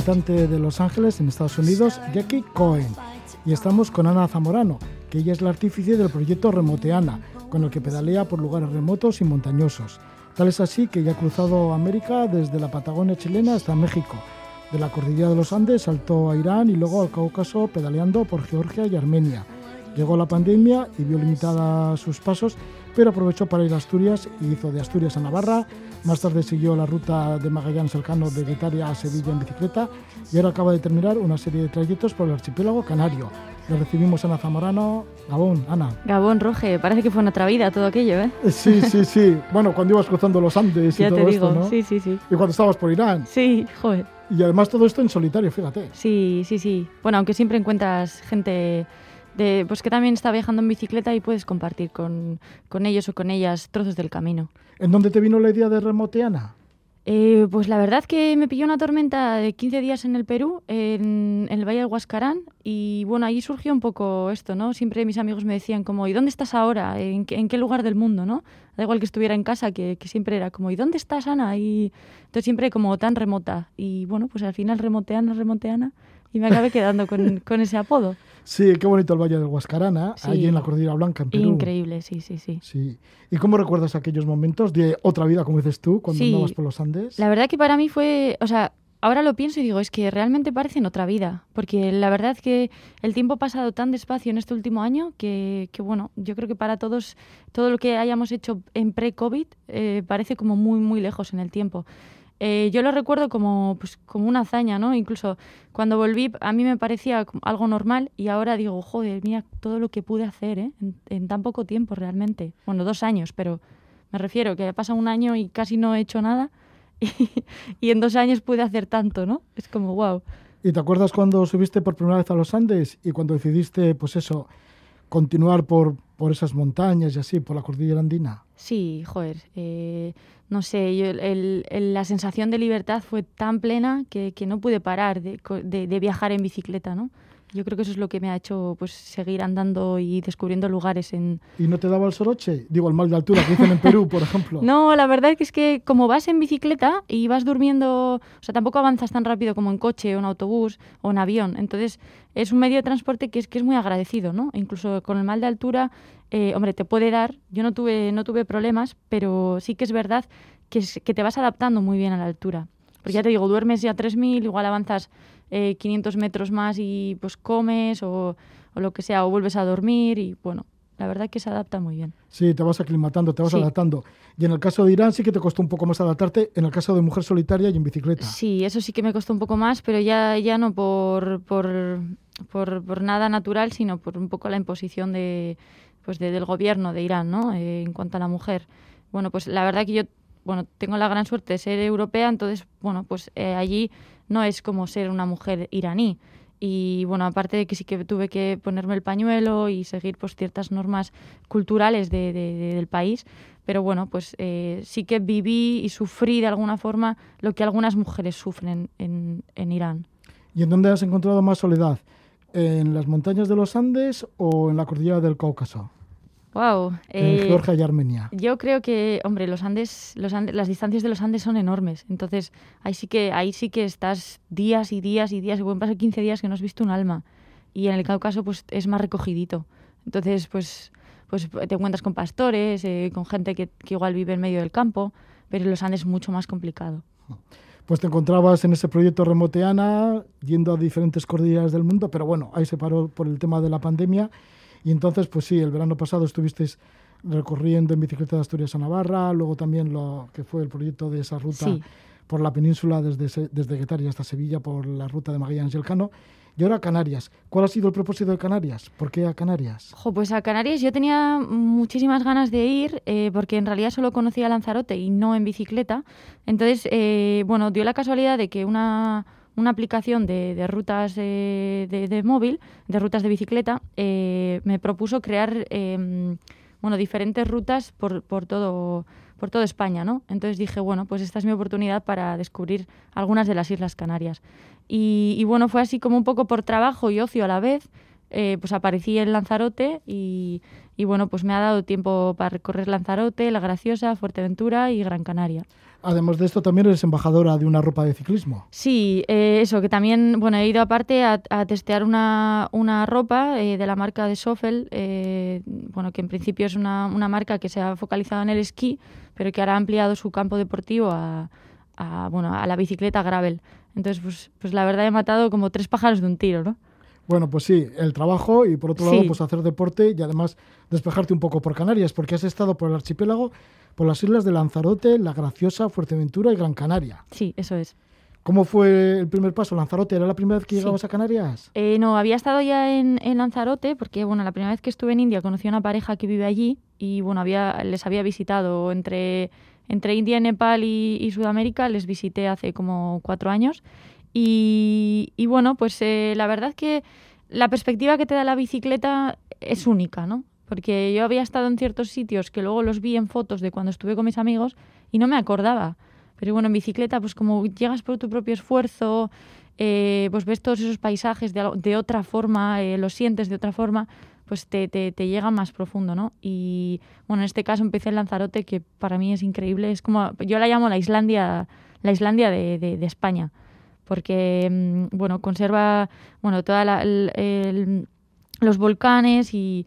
De Los Ángeles en Estados Unidos, Jackie Cohen. Y estamos con Ana Zamorano, que ella es la artífice del proyecto Remoteana, con el que pedalea por lugares remotos y montañosos. Tal es así que ya ha cruzado América desde la Patagonia chilena hasta México. De la cordillera de los Andes saltó a Irán y luego al Cáucaso pedaleando por Georgia y Armenia. Llegó la pandemia y vio limitadas sus pasos, pero aprovechó para ir a Asturias y hizo de Asturias a Navarra, más tarde siguió la ruta de Magallanes Elcano de Guetaria a Sevilla en bicicleta y ahora acaba de terminar una serie de trayectos por el archipiélago canario. Le recibimos a Ana Zamorano. Gabón, Ana. Gabón, Roge, parece que fue otra vida todo aquello, ¿eh? Sí, sí, sí. Bueno, cuando ibas cruzando los Andes y ya todo te digo. esto, ¿no? Sí, sí, sí. Y cuando estabas por Irán. Sí, joder. Y además todo esto en solitario, fíjate. Sí, sí, sí. Bueno, aunque siempre encuentras gente de, pues que también está viajando en bicicleta y puedes compartir con, con ellos o con ellas trozos del camino. ¿En dónde te vino la idea de Remoteana? Eh, pues la verdad que me pilló una tormenta de 15 días en el Perú, en, el Valle del Huascarán, y bueno, ahí surgió un poco esto, ¿no? Siempre mis amigos me decían como, ¿y dónde estás ahora? ¿En, qué lugar del mundo, no? Da igual que estuviera en casa, que, siempre era como, ¿y dónde estás, Ana? Y entonces siempre como tan remota. Y bueno, pues al final remoteana, remoteana, y me acabé quedando con, con ese apodo. Sí, qué bonito el Valle del Huascarana, ahí en la Cordillera Blanca, en Perú. Increíble, sí, sí, sí. Sí. ¿Y cómo recuerdas aquellos momentos de otra vida, como dices tú, cuando andabas por los Andes? La verdad que para mí fue, o sea, ahora lo pienso y digo, es que realmente parece en otra vida, porque la verdad que el tiempo ha pasado tan despacio en este último año que, que bueno, yo creo que para todos, todo lo que hayamos hecho en pre-COVID eh, parece como muy, muy lejos en el tiempo. Eh, yo lo recuerdo como, pues, como una hazaña, ¿no? Incluso cuando volví a mí me parecía algo normal y ahora digo, joder, mira todo lo que pude hacer ¿eh? en, tan poco tiempo realmente. Bueno, dos años, pero me refiero que ha pasado un año y casi no he hecho nada y, en dos años pude hacer tanto, ¿no? Es como, wow. ¿Y te acuerdas cuando subiste por primera vez a los Andes y cuando decidiste, pues eso, continuar por, por esas montañas y así, por la cordillera andina? Sí, joder. Eh, no sé, yo, el, la sensación de libertad fue tan plena que, que no pude parar de, de, de, viajar en bicicleta, ¿no? Yo creo que eso es lo que me ha hecho pues seguir andando y descubriendo lugares en... ¿Y no te daba el soroche? Digo, el mal de altura que dicen en Perú, por ejemplo. no, la verdad es que como vas en bicicleta y vas durmiendo, o sea, tampoco avanzas tan rápido como en coche o en autobús o en avión. Entonces, es un medio de transporte que es, que es muy agradecido, ¿no? Incluso con el mal de altura, eh, hombre, te puede dar. Yo no tuve, no tuve problemas, pero sí que es verdad que, es, que te vas adaptando muy bien a la altura. Porque ya te digo, duermes ya 3.000, igual avanzas eh, 500 metros más y pues comes o, o, lo que sea, o vuelves a dormir y bueno, la verdad que se adapta muy bien. Sí, te vas aclimatando, te vas sí. adaptando. Y en el caso de Irán sí que te costó un poco más adaptarte, en el caso de mujer solitaria y en bicicleta. Sí, eso sí que me costó un poco más, pero ya, ya no por, por, por, por nada natural, sino por un poco la imposición de, pues de, del gobierno de Irán, ¿no? Eh, en cuanto a la mujer. Bueno, pues la verdad que yo bueno, tengo la gran suerte de ser europea, entonces, bueno, pues eh, allí no es como ser una mujer iraní. Y bueno, aparte de que sí que tuve que ponerme el pañuelo y seguir pues ciertas normas culturales de, de, de, del país, pero bueno, pues eh, sí que viví y sufrí de alguna forma lo que algunas mujeres sufren en, en Irán. ¿Y en dónde has encontrado más soledad? ¿En las montañas de los Andes o en la cordillera del Cáucaso? Wow. En eh, Georgia y Armenia. Yo creo que, hombre, los Andes, los Andes, las distancias de los Andes son enormes. Entonces, ahí sí que, ahí sí que estás días y días y días, y pueden pasar 15 días que no has visto un alma. Y en el Cáucaso, pues es más recogidito. Entonces, pues, pues te encuentras con pastores, eh, con gente que, que, igual vive en medio del campo, pero en los Andes es mucho más complicado. Pues te encontrabas en ese proyecto Remoteana, yendo a diferentes cordilleras del mundo, pero bueno, ahí se paró por el tema de la pandemia y entonces, pues sí, el verano pasado estuvisteis recorriendo en bicicleta de Asturias a Navarra, luego también lo que fue el proyecto de esa ruta sí. por la península desde, desde Guetaria hasta Sevilla por la ruta de Magallanes y Elcano. Y ahora Canarias. ¿Cuál ha sido el propósito de Canarias? ¿Por qué a Canarias? Jo, pues a Canarias yo tenía muchísimas ganas de ir eh, porque en realidad solo conocía Lanzarote y no en bicicleta. Entonces, eh, bueno, dio la casualidad de que una una aplicación de, de rutas de, de, de, móvil, de rutas de bicicleta, eh, me propuso crear eh, bueno, diferentes rutas por, por, todo, por toda España. ¿no? Entonces dije, bueno, pues esta es mi oportunidad para descubrir algunas de las Islas Canarias. Y, y bueno, fue así como un poco por trabajo y ocio a la vez. Eh, pues aparecí en Lanzarote y, y, bueno, pues me ha dado tiempo para recorrer Lanzarote, La Graciosa, Fuerteventura y Gran Canaria. Además de esto, también eres embajadora de una ropa de ciclismo. Sí, eh, eso, que también, bueno, he ido aparte a, a testear una, una ropa eh, de la marca de Sofel, eh, bueno, que en principio es una, una, marca que se ha focalizado en el esquí, pero que ahora ha ampliado su campo deportivo a, a bueno, a la bicicleta gravel. Entonces, pues, pues la verdad he matado como tres pájaros de un tiro, ¿no? Bueno, pues sí, el trabajo y por otro lado, sí. pues hacer deporte y además despejarte un poco por Canarias, porque has estado por el archipiélago por las islas de Lanzarote, La Graciosa, Fuerteventura y Gran Canaria. Sí, eso es. ¿Cómo fue el primer paso? ¿Lanzarote era la primera vez que llegabas sí. a Canarias? Eh, no, había estado ya en, en, Lanzarote porque, bueno, la primera vez que estuve en India conocí a una pareja que vive allí y, bueno, había, les había visitado entre, entre India, Nepal y, y Sudamérica, les visité hace como cuatro años y, y bueno, pues eh, la verdad que la perspectiva que te da la bicicleta es única, ¿no? Porque yo había estado en ciertos sitios que luego los vi en fotos de cuando estuve con mis amigos y no me acordaba. Pero bueno, en bicicleta, pues como llegas por tu propio esfuerzo, eh, pues ves todos esos paisajes de, otra forma, eh, los sientes de otra forma, pues te, te, llega más profundo, ¿no? Y bueno, en este caso empecé en Lanzarote, que para mí es increíble, es como, yo la llamo la Islandia, la Islandia de, de, España, porque, mm, bueno, conserva, bueno, toda el, el, los volcanes y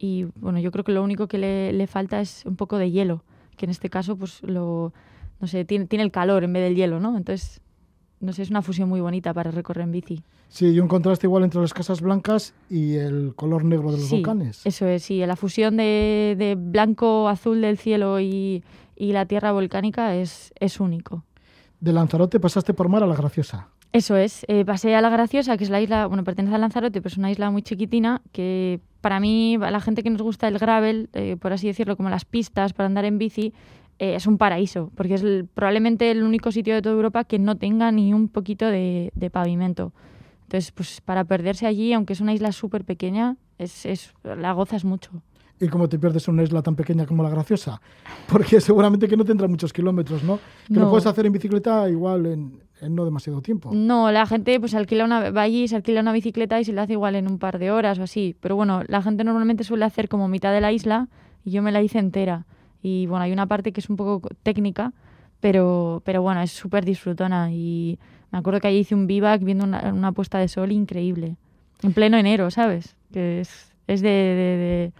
y bueno, yo creo que lo único que le, le, falta es un poco de hielo, que en este caso pues lo no sé, tiene, tiene el calor en vez del hielo, ¿no? Entonces, no sé, es una fusión muy bonita para recorrer en bici. Sí, y un contraste igual entre las casas blancas y el color negro de los sí, volcanes. Eso es, sí, la fusión de, de blanco azul del cielo y, y la tierra volcánica es, es único. De Lanzarote pasaste por mar a la Graciosa. Eso es, eh, pasé a La Graciosa, que es la isla, bueno, pertenece a Lanzarote, pero es una isla muy chiquitina, que para mí, a la gente que nos gusta el gravel, eh, por así decirlo, como las pistas para andar en bici, eh, es un paraíso, porque es probablemente el único sitio de toda Europa que no tenga ni un poquito de, de pavimento. Entonces, pues para perderse allí, aunque es una isla súper pequeña, es, es, la gozas mucho. ¿Y cómo te pierdes una isla tan pequeña como la Graciosa? Porque seguramente que no tendrá muchos kilómetros, ¿no? Que lo No. puedes hacer en bicicleta igual en, en no demasiado tiempo. No, la gente pues alquila una, va allí, se alquila una bicicleta y se la hace igual en un par de horas o así. Pero bueno, la gente normalmente suele hacer como mitad de la isla y yo me la hice entera. Y bueno, hay una parte que es un poco técnica, pero, pero bueno, es súper disfrutona. Y me acuerdo que allí hice un vivac viendo una, una puesta de sol increíble. En pleno enero, ¿sabes? Que es, es de- de- de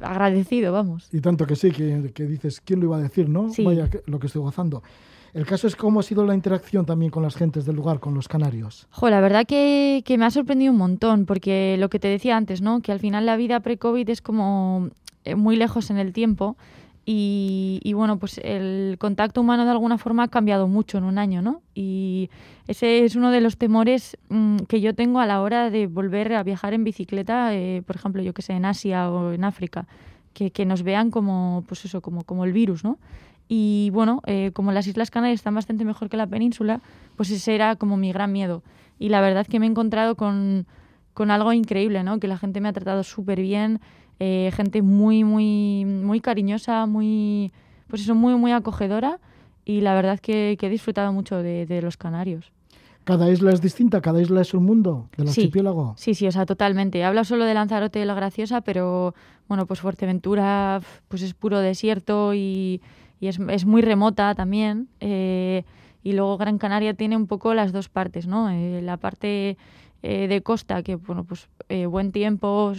agradecido, vamos. Y tanto que sí, que, que dices, ¿quién lo iba a decir, no? Sí. Vaya, lo que estoy gozando. El caso es cómo ha sido la interacción también con las gentes del lugar, con los canarios. Jo, la verdad que, que me ha sorprendido un montón, porque lo que te decía antes, ¿no? Que al final la vida pre-COVID es como eh, muy lejos en el tiempo y, y, bueno, pues el contacto humano de alguna forma ha cambiado mucho en un año, ¿no? Y ese es uno de los temores mm, que yo tengo a la hora de volver a viajar en bicicleta, eh, por ejemplo, yo que sé, en Asia o en África, que, que nos vean como, pues eso, como, como el virus, ¿no? Y bueno, eh, como las Islas Canarias están bastante mejor que la península, pues ese era como mi gran miedo. Y la verdad que me he encontrado con, con algo increíble, ¿no? Que la gente me ha tratado súper bien, eh, gente muy, muy, muy cariñosa, muy, pues eso, muy, muy acogedora. Y la verdad que, que he disfrutado mucho de, de los canarios. Cada isla es distinta, cada isla es un mundo del Sí. archipiélago. Sí, sí, o sea, totalmente. Hablo solo de Lanzarote y La Graciosa, pero bueno, pues Fuerteventura pues es puro desierto y, y es, es muy remota también. eh, y luego Gran Canaria tiene un poco las dos partes, ¿no? Eh, la parte eh, de costa, que bueno, pues eh, buen tiempo,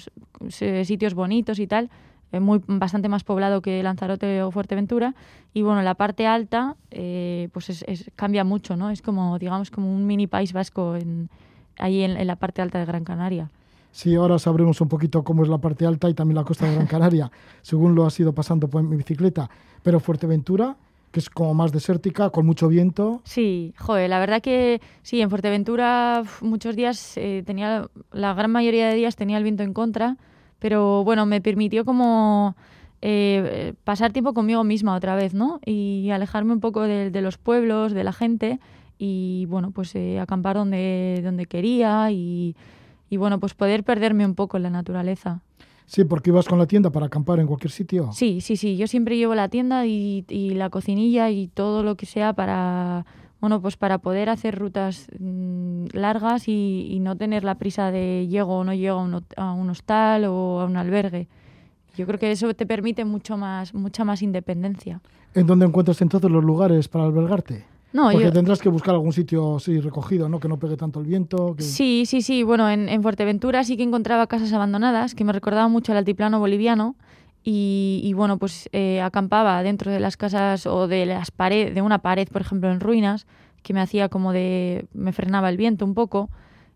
sitios bonitos y tal, eh, muy bastante más poblado que Lanzarote o Fuerteventura. Y bueno, la parte alta, eh, pues es, cambia mucho, ¿no? Es como, digamos, como un mini país vasco en, ahí en, la parte alta de Gran Canaria. Sí, ahora sabremos un poquito cómo es la parte alta y también la costa de Gran Canaria, según lo has ido pasando por mi bicicleta. Pero Fuerteventura, que es como más desértica, con mucho viento. Sí, joder, la verdad que sí, en Fuerteventura muchos días eh, tenía, la gran mayoría de días tenía el viento en contra, pero bueno, me permitió como eh, pasar tiempo conmigo misma otra vez, ¿no? Y alejarme un poco de, de los pueblos, de la gente y bueno, pues eh, acampar donde, donde quería y, y bueno, pues poder perderme un poco en la naturaleza. Sí, porque ibas con la tienda para acampar en cualquier sitio. Sí, sí, sí. Yo siempre llevo la tienda y, y la cocinilla y todo lo que sea para, bueno, pues para poder hacer rutas mm, largas y, y no tener la prisa de llego o no llego a un, a un hostal o a un albergue. Yo creo que eso te permite mucho más, mucha más independencia. ¿En dónde encuentras entonces los lugares para albergarte? No, Porque yo, tendrás que buscar algún sitio así recogido, ¿no? Que no pegue tanto el viento. que- Sí, sí, sí. Bueno, en, en Fuerteventura sí que encontraba casas abandonadas que me recordaban mucho al altiplano boliviano. Y, y, bueno, pues eh, acampaba dentro de las casas o de las paredes, de una pared, por ejemplo, en ruinas, que me hacía como de. me frenaba el viento un poco.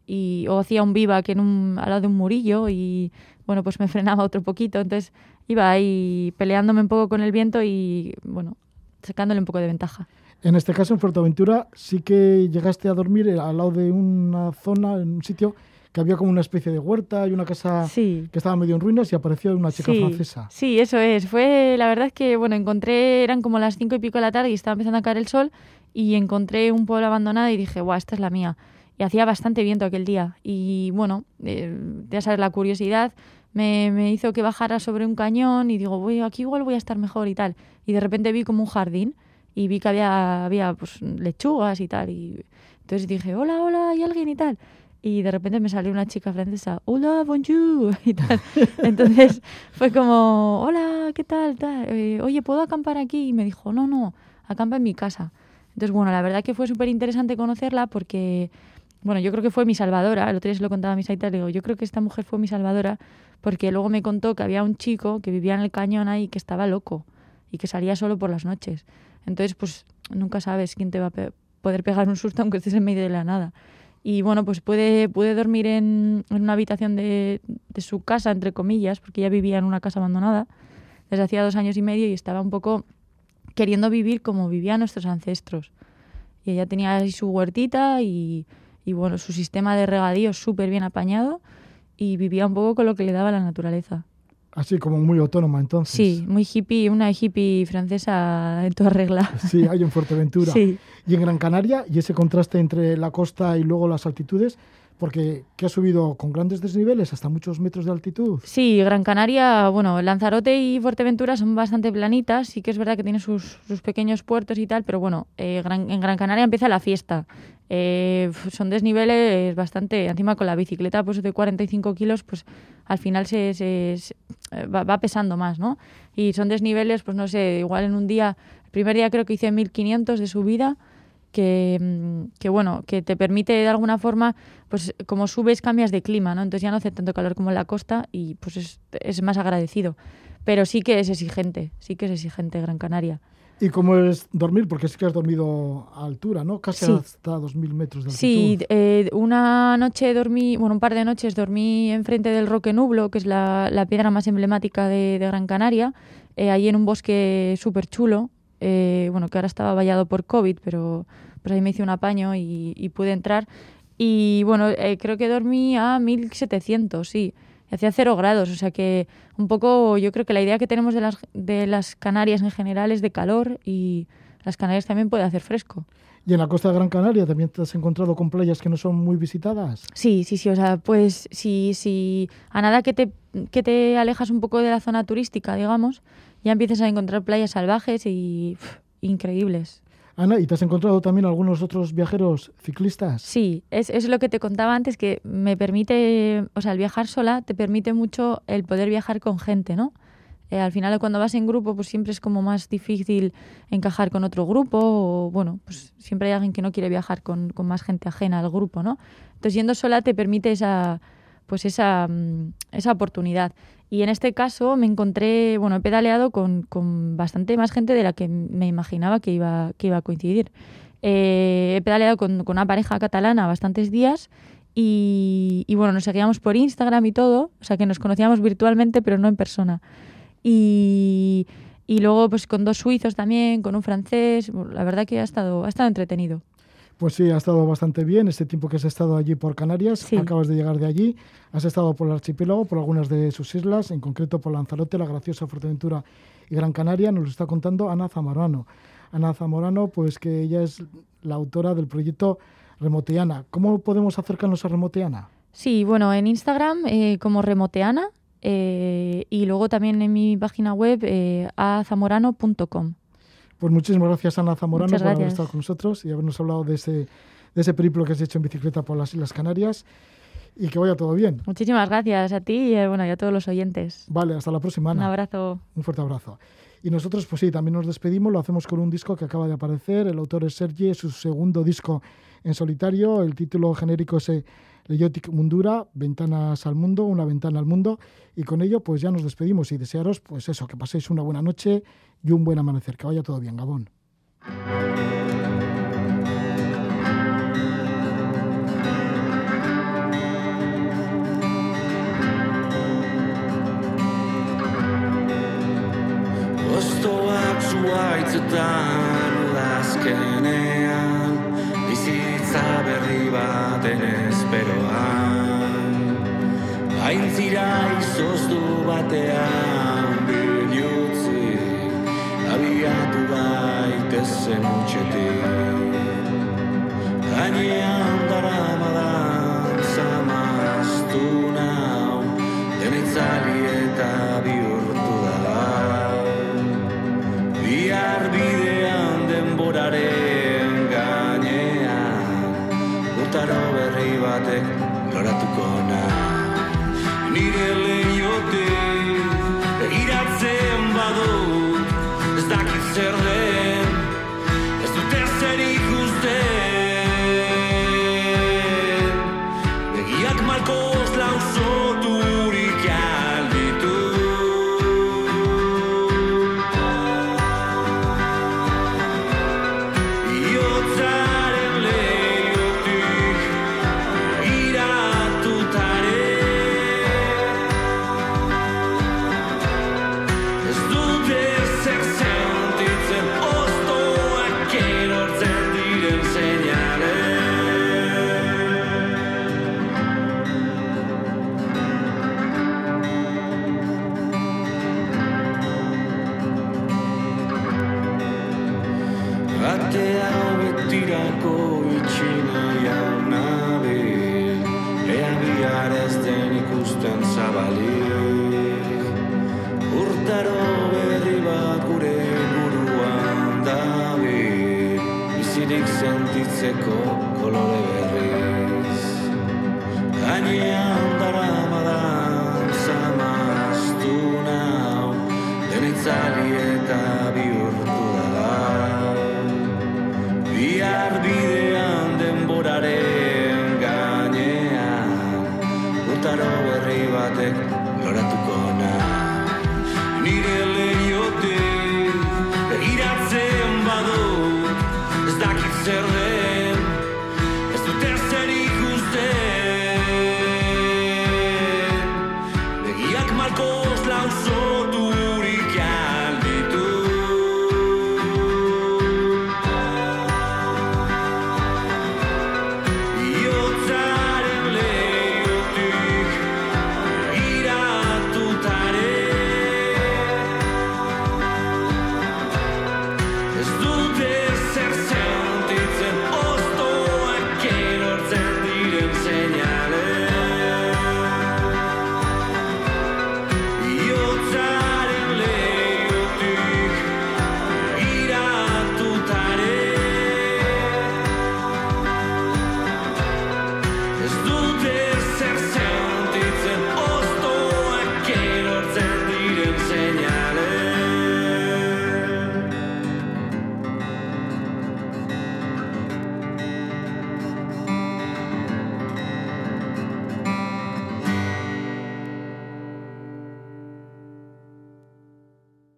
Y, o hacía un vivac en un, al lado de un murillo y bueno, pues me frenaba otro poquito. Entonces iba ahí peleándome un poco con el viento y bueno, sacándole un poco de ventaja. En este caso, en Fuerteventura, sí que llegaste a dormir eh, al lado de una zona, en un sitio que había como una especie de huerta y una casa Sí. que estaba medio en ruinas y apareció una chica sí, francesa. Sí, eso es. Fue, la verdad es que, bueno, encontré, eran como las cinco y pico de la tarde y estaba empezando a caer el sol y encontré un pueblo abandonado y dije, guau, esta es la mía. Y hacía bastante viento aquel día. Y bueno, eh, ya sabes, la curiosidad me, me hizo que bajara sobre un cañón y digo, voy, aquí igual voy a estar mejor y tal. Y de repente vi como un jardín y vi que había, había pues, lechugas y tal. Y entonces dije, hola, hola, ¿hay alguien y tal? Y de repente me salió una chica francesa, hola, bonjour, y tal. Entonces fue como, hola, ¿qué tal? tal? Eh, Oye, ¿puedo acampar aquí? Y me dijo, no, no, acampa en mi casa. Entonces, bueno, la verdad que fue súper interesante conocerla porque, bueno, yo creo que fue mi salvadora. El otro día se lo contaba a mis le digo, yo creo que esta mujer fue mi salvadora porque luego me contó que había un chico que vivía en el cañón ahí que estaba loco y que salía solo por las noches. Entonces, pues nunca sabes quién te va a poder pegar un susto aunque estés en medio de la nada. Y bueno, pues pude, pude dormir en, en una habitación de, de su casa, entre comillas, porque ella vivía en una casa abandonada desde hacía dos años y medio y estaba un poco queriendo vivir como vivían nuestros ancestros. Y ella tenía ahí su huertita y, y bueno, su sistema de regadío súper bien apañado y vivía un poco con lo que le daba la naturaleza. Así como muy autónoma entonces. Sí, muy hippie, una hippie francesa en toda regla. Sí, hay en Fuerteventura. Sí. Y en Gran Canaria, y ese contraste entre la costa y luego las altitudes, porque que ha subido con grandes desniveles hasta muchos metros de altitud. Sí, Gran Canaria, bueno, Lanzarote y Fuerteventura son bastante planitas, sí que es verdad que tiene sus, sus pequeños puertos y tal, pero bueno, eh, Gran- en Gran Canaria empieza la fiesta. Eh, son desniveles bastante, encima con la bicicleta pues de 45 kilos, pues al final se, se- se- eh, va, va pesando más, ¿no? Y son desniveles, pues no sé, igual en un día, el primer día creo que hice 1500 de subida, que, que bueno, que te permite de alguna forma, pues como subes cambias de clima, ¿no? Entonces ya no hace tanto calor como en la costa y pues es, es más agradecido. Pero sí que es exigente, sí que es exigente Gran Canaria. ¿Y cómo es dormir? Porque sí que has dormido a altura, ¿no? Casi Sí. hasta 2.000 metros de altitud. Sí, eh, una noche dormí, bueno, un par de noches dormí enfrente del Roque Nublo, que es la, la piedra más emblemática de, de Gran Canaria, eh, ahí en un bosque súper chulo, eh, bueno, que ahora estaba vallado por COVID, pero pues ahí me hice un apaño y, y pude entrar. Y bueno, eh, creo que dormí a 1700, sí. Hacía cero grados, o sea que un poco yo creo que la idea que tenemos de las, de las Canarias en general es de calor y las Canarias también puede hacer fresco. ¿Y en la costa de Gran Canaria también te has encontrado con playas que no son muy visitadas? Sí, sí, sí. O sea, pues si, si a nada que te, que te alejas un poco de la zona turística, digamos, ya empiezas a encontrar playas salvajes y increíbles. Ana, ¿y te has encontrado también algunos otros viajeros ciclistas? Sí, es, es lo que te contaba antes, que me permite, o sea, el viajar sola te permite mucho el poder viajar con gente, ¿no? Eh, al final, cuando vas en grupo, pues siempre es como más difícil encajar con otro grupo o, bueno, pues siempre hay alguien que no quiere viajar con, con más gente ajena al grupo, ¿no? Entonces, yendo sola te permite esa, pues esa, mm, esa oportunidad. Y en este caso me encontré, bueno, he pedaleado con, con bastante más gente de la que me imaginaba que iba, que iba a coincidir. Eh, he pedaleado con, con una pareja catalana bastantes días y, y, bueno, nos seguíamos por Instagram y todo, o sea que nos conocíamos virtualmente pero no en persona. Y, y luego pues con dos suizos también, con un francés, la verdad que ha estado, ha estado entretenido. Pues sí, ha estado bastante bien este tiempo que has estado allí por Canarias. Sí. Acabas de llegar de allí. Has estado por el archipiélago, por algunas de sus islas, en concreto por Lanzarote, La Graciosa, Fuerteventura y Gran Canaria. Nos lo está contando Ana Zamorano. Ana Zamorano, pues que ella es la autora del proyecto Remoteana. ¿Cómo podemos acercarnos a Remoteana? Sí, bueno, en Instagram eh, como Remoteana eh, y luego también en mi página web eh, azamorano.com. Pues muchísimas gracias, Ana Zamorano, por haber estado con nosotros y habernos hablado de ese, de ese periplo que has hecho en bicicleta por las Islas Canarias. Y que vaya todo bien. Muchísimas gracias a ti y eh, bueno, y a todos los oyentes. Vale, hasta la próxima, Un abrazo. Un fuerte abrazo. Y nosotros, pues sí, también nos despedimos. Lo hacemos con un disco que acaba de aparecer. El autor es Sergi, es su segundo disco en solitario. El título genérico es eh, Leyotic Mundura, Ventanas al Mundo, una ventana al mundo. Y con ello, pues ya nos despedimos y desearos, pues eso, que paséis una buena noche y un buen amanecer. Que vaya todo bien, Gabón. Baten esperoan. Aintzira izoztu batean Bilutzi abiatu daitezen utxetik. Gainean daramadan zamaztu nau Denitzali garatuko Sentitzeko kolore